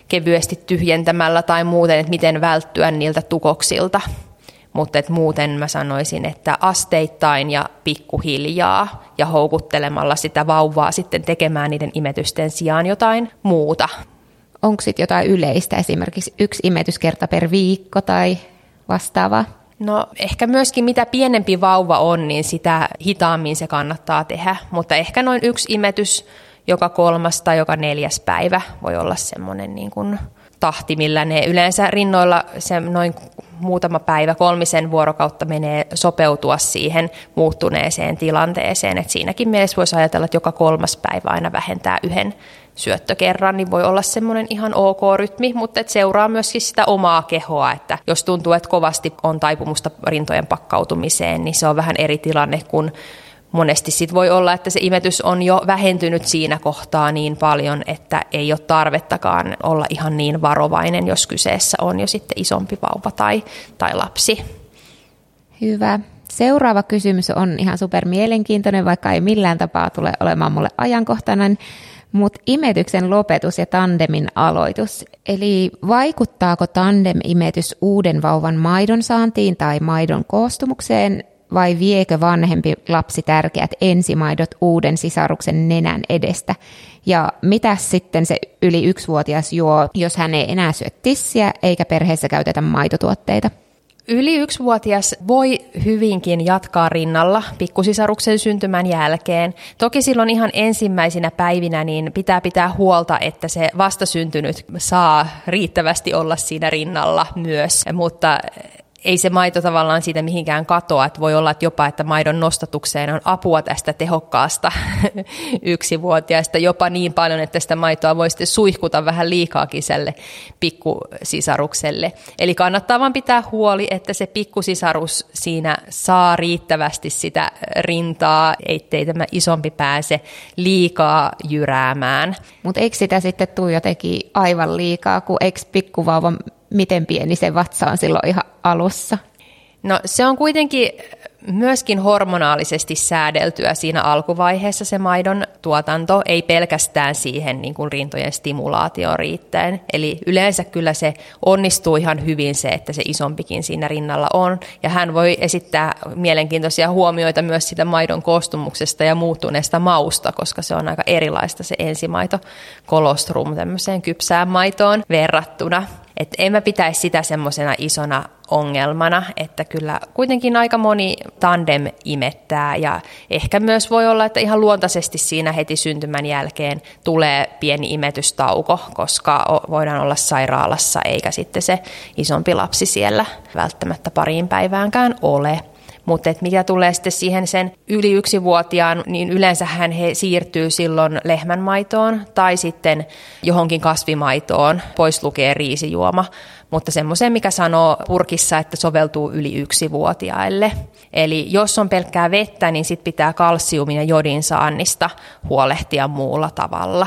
kevyesti tyhjentämällä tai muuten, että miten välttyä niiltä tukoksilta. mutta muuten mä sanoisin, että asteittain ja pikkuhiljaa ja houkuttelemalla sitä vauvaa sitten tekemään niiden imetysten sijaan jotain muuta. Onko sitten jotain yleistä, esimerkiksi yksi imetyskerta per viikko tai vastaavaa? No ehkä myöskin mitä pienempi vauva on, niin sitä hitaammin se kannattaa tehdä, mutta ehkä noin yksi imetys joka kolmas tai joka neljäs päivä voi olla semmoinen niin kuin tahti, millä ne yleensä rinnoilla se noin muutama päivä, kolmisen vuorokautta menee sopeutua siihen muuttuneeseen tilanteeseen. Et siinäkin mielessä voisi ajatella, että joka kolmas päivä aina vähentää yhden syöttökerran, niin voi olla semmoinen ihan ok rytmi, mutta et seuraa myöskin sitä omaa kehoa, että jos tuntuu, että kovasti on taipumusta rintojen pakkautumiseen, niin se on vähän eri tilanne kuin monesti sit voi olla, että se imetys on jo vähentynyt siinä kohtaa niin paljon, että ei ole tarvettakaan olla ihan niin varovainen, jos kyseessä on jo sitten isompi vauva tai, tai lapsi. Hyvä. Seuraava kysymys on ihan super mielenkiintoinen, vaikka ei millään tapaa tule olemaan mulle ajankohtainen, mutta imetyksen lopetus ja tandemin aloitus. Eli vaikuttaako tandem-imetys uuden vauvan maidon saantiin tai maidon koostumukseen vai viekö vanhempi lapsi tärkeät ensimaidot uuden sisaruksen nenän edestä? Ja mitä sitten se yli yksivuotias juo, jos hän ei enää syö tissiä eikä perheessä käytetä maitotuotteita? Yli yksivuotias voi hyvinkin jatkaa rinnalla pikkusisaruksen syntymän jälkeen. Toki silloin ihan ensimmäisinä päivinä niin pitää pitää huolta, että se vastasyntynyt saa riittävästi olla siinä rinnalla myös, mutta ei se maito tavallaan siitä mihinkään katoa, että voi olla että jopa, että maidon nostatukseen on apua tästä tehokkaasta yksivuotiaista jopa niin paljon, että sitä maitoa voi sitten suihkuta vähän liikaakin selle pikkusisarukselle. Eli kannattaa vaan pitää huoli, että se pikkusisarus siinä saa riittävästi sitä rintaa, ettei tämä isompi pääse liikaa jyräämään. Mutta eikö sitä sitten Tuija teki aivan liikaa, kun eikö pikkuvauva miten pieni se vatsa on silloin ihan alussa? No se on kuitenkin myöskin hormonaalisesti säädeltyä siinä alkuvaiheessa se maidon tuotanto, ei pelkästään siihen niin kuin rintojen stimulaatioon riittäen. Eli yleensä kyllä se onnistuu ihan hyvin se, että se isompikin siinä rinnalla on. Ja hän voi esittää mielenkiintoisia huomioita myös sitä maidon koostumuksesta ja muuttuneesta mausta, koska se on aika erilaista se ensimaito kolostrum tämmöiseen kypsään maitoon verrattuna. Et en mä pitäisi sitä semmoisena isona ongelmana, että kyllä kuitenkin aika moni tandem imettää ja ehkä myös voi olla, että ihan luontaisesti siinä heti syntymän jälkeen tulee pieni imetystauko, koska voidaan olla sairaalassa eikä sitten se isompi lapsi siellä välttämättä pariin päiväänkään ole. Mutta et mikä tulee sitten siihen sen yli yksivuotiaan, niin yleensä hän he siirtyy silloin lehmänmaitoon tai sitten johonkin kasvimaitoon, pois lukee riisijuoma, mutta semmoiseen, mikä sanoo purkissa, että soveltuu yli yksivuotiaille. Eli jos on pelkkää vettä, niin sitten pitää kalsiumin ja jodin saannista huolehtia muulla tavalla.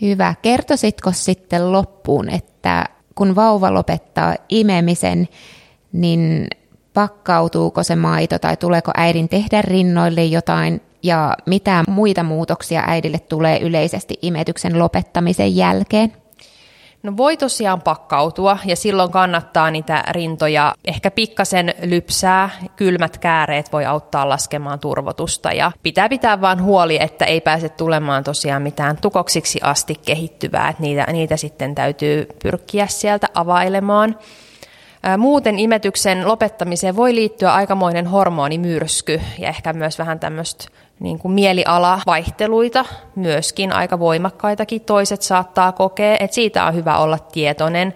Hyvä. Kertoisitko sitten loppuun, että kun vauva lopettaa imemisen, niin pakkautuuko se maito tai tuleeko äidin tehdä rinnoille jotain ja mitä muita muutoksia äidille tulee yleisesti imetyksen lopettamisen jälkeen? No voi tosiaan pakkautua ja silloin kannattaa niitä rintoja ehkä pikkasen lypsää. Kylmät kääreet voi auttaa laskemaan turvotusta ja pitää pitää vaan huoli, että ei pääse tulemaan tosiaan mitään tukoksiksi asti kehittyvää. Että niitä, niitä sitten täytyy pyrkiä sieltä availemaan. Muuten imetyksen lopettamiseen voi liittyä aikamoinen hormonimyrsky ja ehkä myös vähän tämmöistä niin kuin mielialavaihteluita, myöskin aika voimakkaitakin toiset saattaa kokea, että siitä on hyvä olla tietoinen,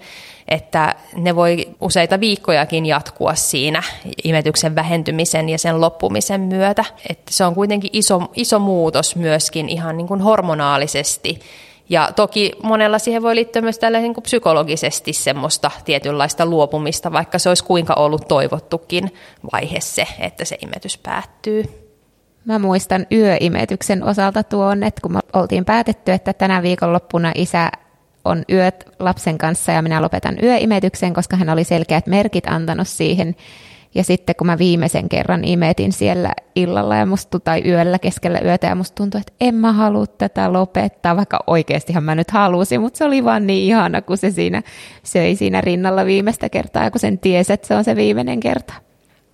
että ne voi useita viikkojakin jatkua siinä imetyksen vähentymisen ja sen loppumisen myötä. Että se on kuitenkin iso, iso muutos myöskin ihan niin kuin hormonaalisesti ja toki monella siihen voi liittyä myös niin kuin psykologisesti semmoista tietynlaista luopumista, vaikka se olisi kuinka ollut toivottukin vaihe se, että se imetys päättyy. Mä muistan yöimetyksen osalta tuon, että kun me oltiin päätetty, että tänä viikonloppuna isä on yöt lapsen kanssa ja minä lopetan yöimetyksen, koska hän oli selkeät merkit antanut siihen. Ja sitten kun mä viimeisen kerran imetin siellä illalla ja musta, tai yöllä keskellä yötä ja musta tuntui, että en mä halua tätä lopettaa, vaikka oikeastihan mä nyt halusin, mutta se oli vaan niin ihana, kun se siinä söi siinä rinnalla viimeistä kertaa ja kun sen tiesi, että se on se viimeinen kerta.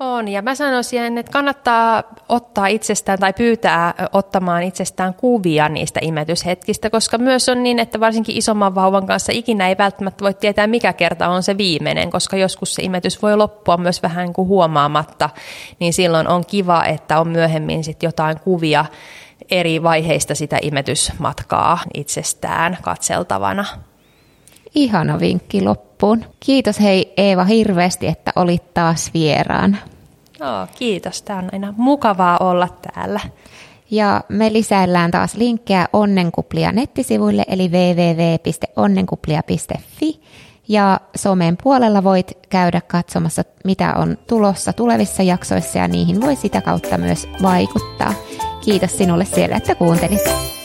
On, ja mä sanoisin, että kannattaa ottaa itsestään tai pyytää ottamaan itsestään kuvia niistä imetyshetkistä, koska myös on niin, että varsinkin isomman vauvan kanssa ikinä ei välttämättä voi tietää, mikä kerta on se viimeinen, koska joskus se imetys voi loppua myös vähän kuin huomaamatta, niin silloin on kiva, että on myöhemmin sitten jotain kuvia eri vaiheista sitä imetysmatkaa itsestään katseltavana. Ihana vinkki loppuun. Kiitos hei Eeva hirveästi, että olit taas vieraan. No, kiitos. Tämä on aina mukavaa olla täällä. Ja me lisäillään taas linkkejä Onnenkuplia nettisivuille, eli www.onnenkuplia.fi. Ja somen puolella voit käydä katsomassa, mitä on tulossa tulevissa jaksoissa, ja niihin voi sitä kautta myös vaikuttaa. Kiitos sinulle siellä, että kuuntelit.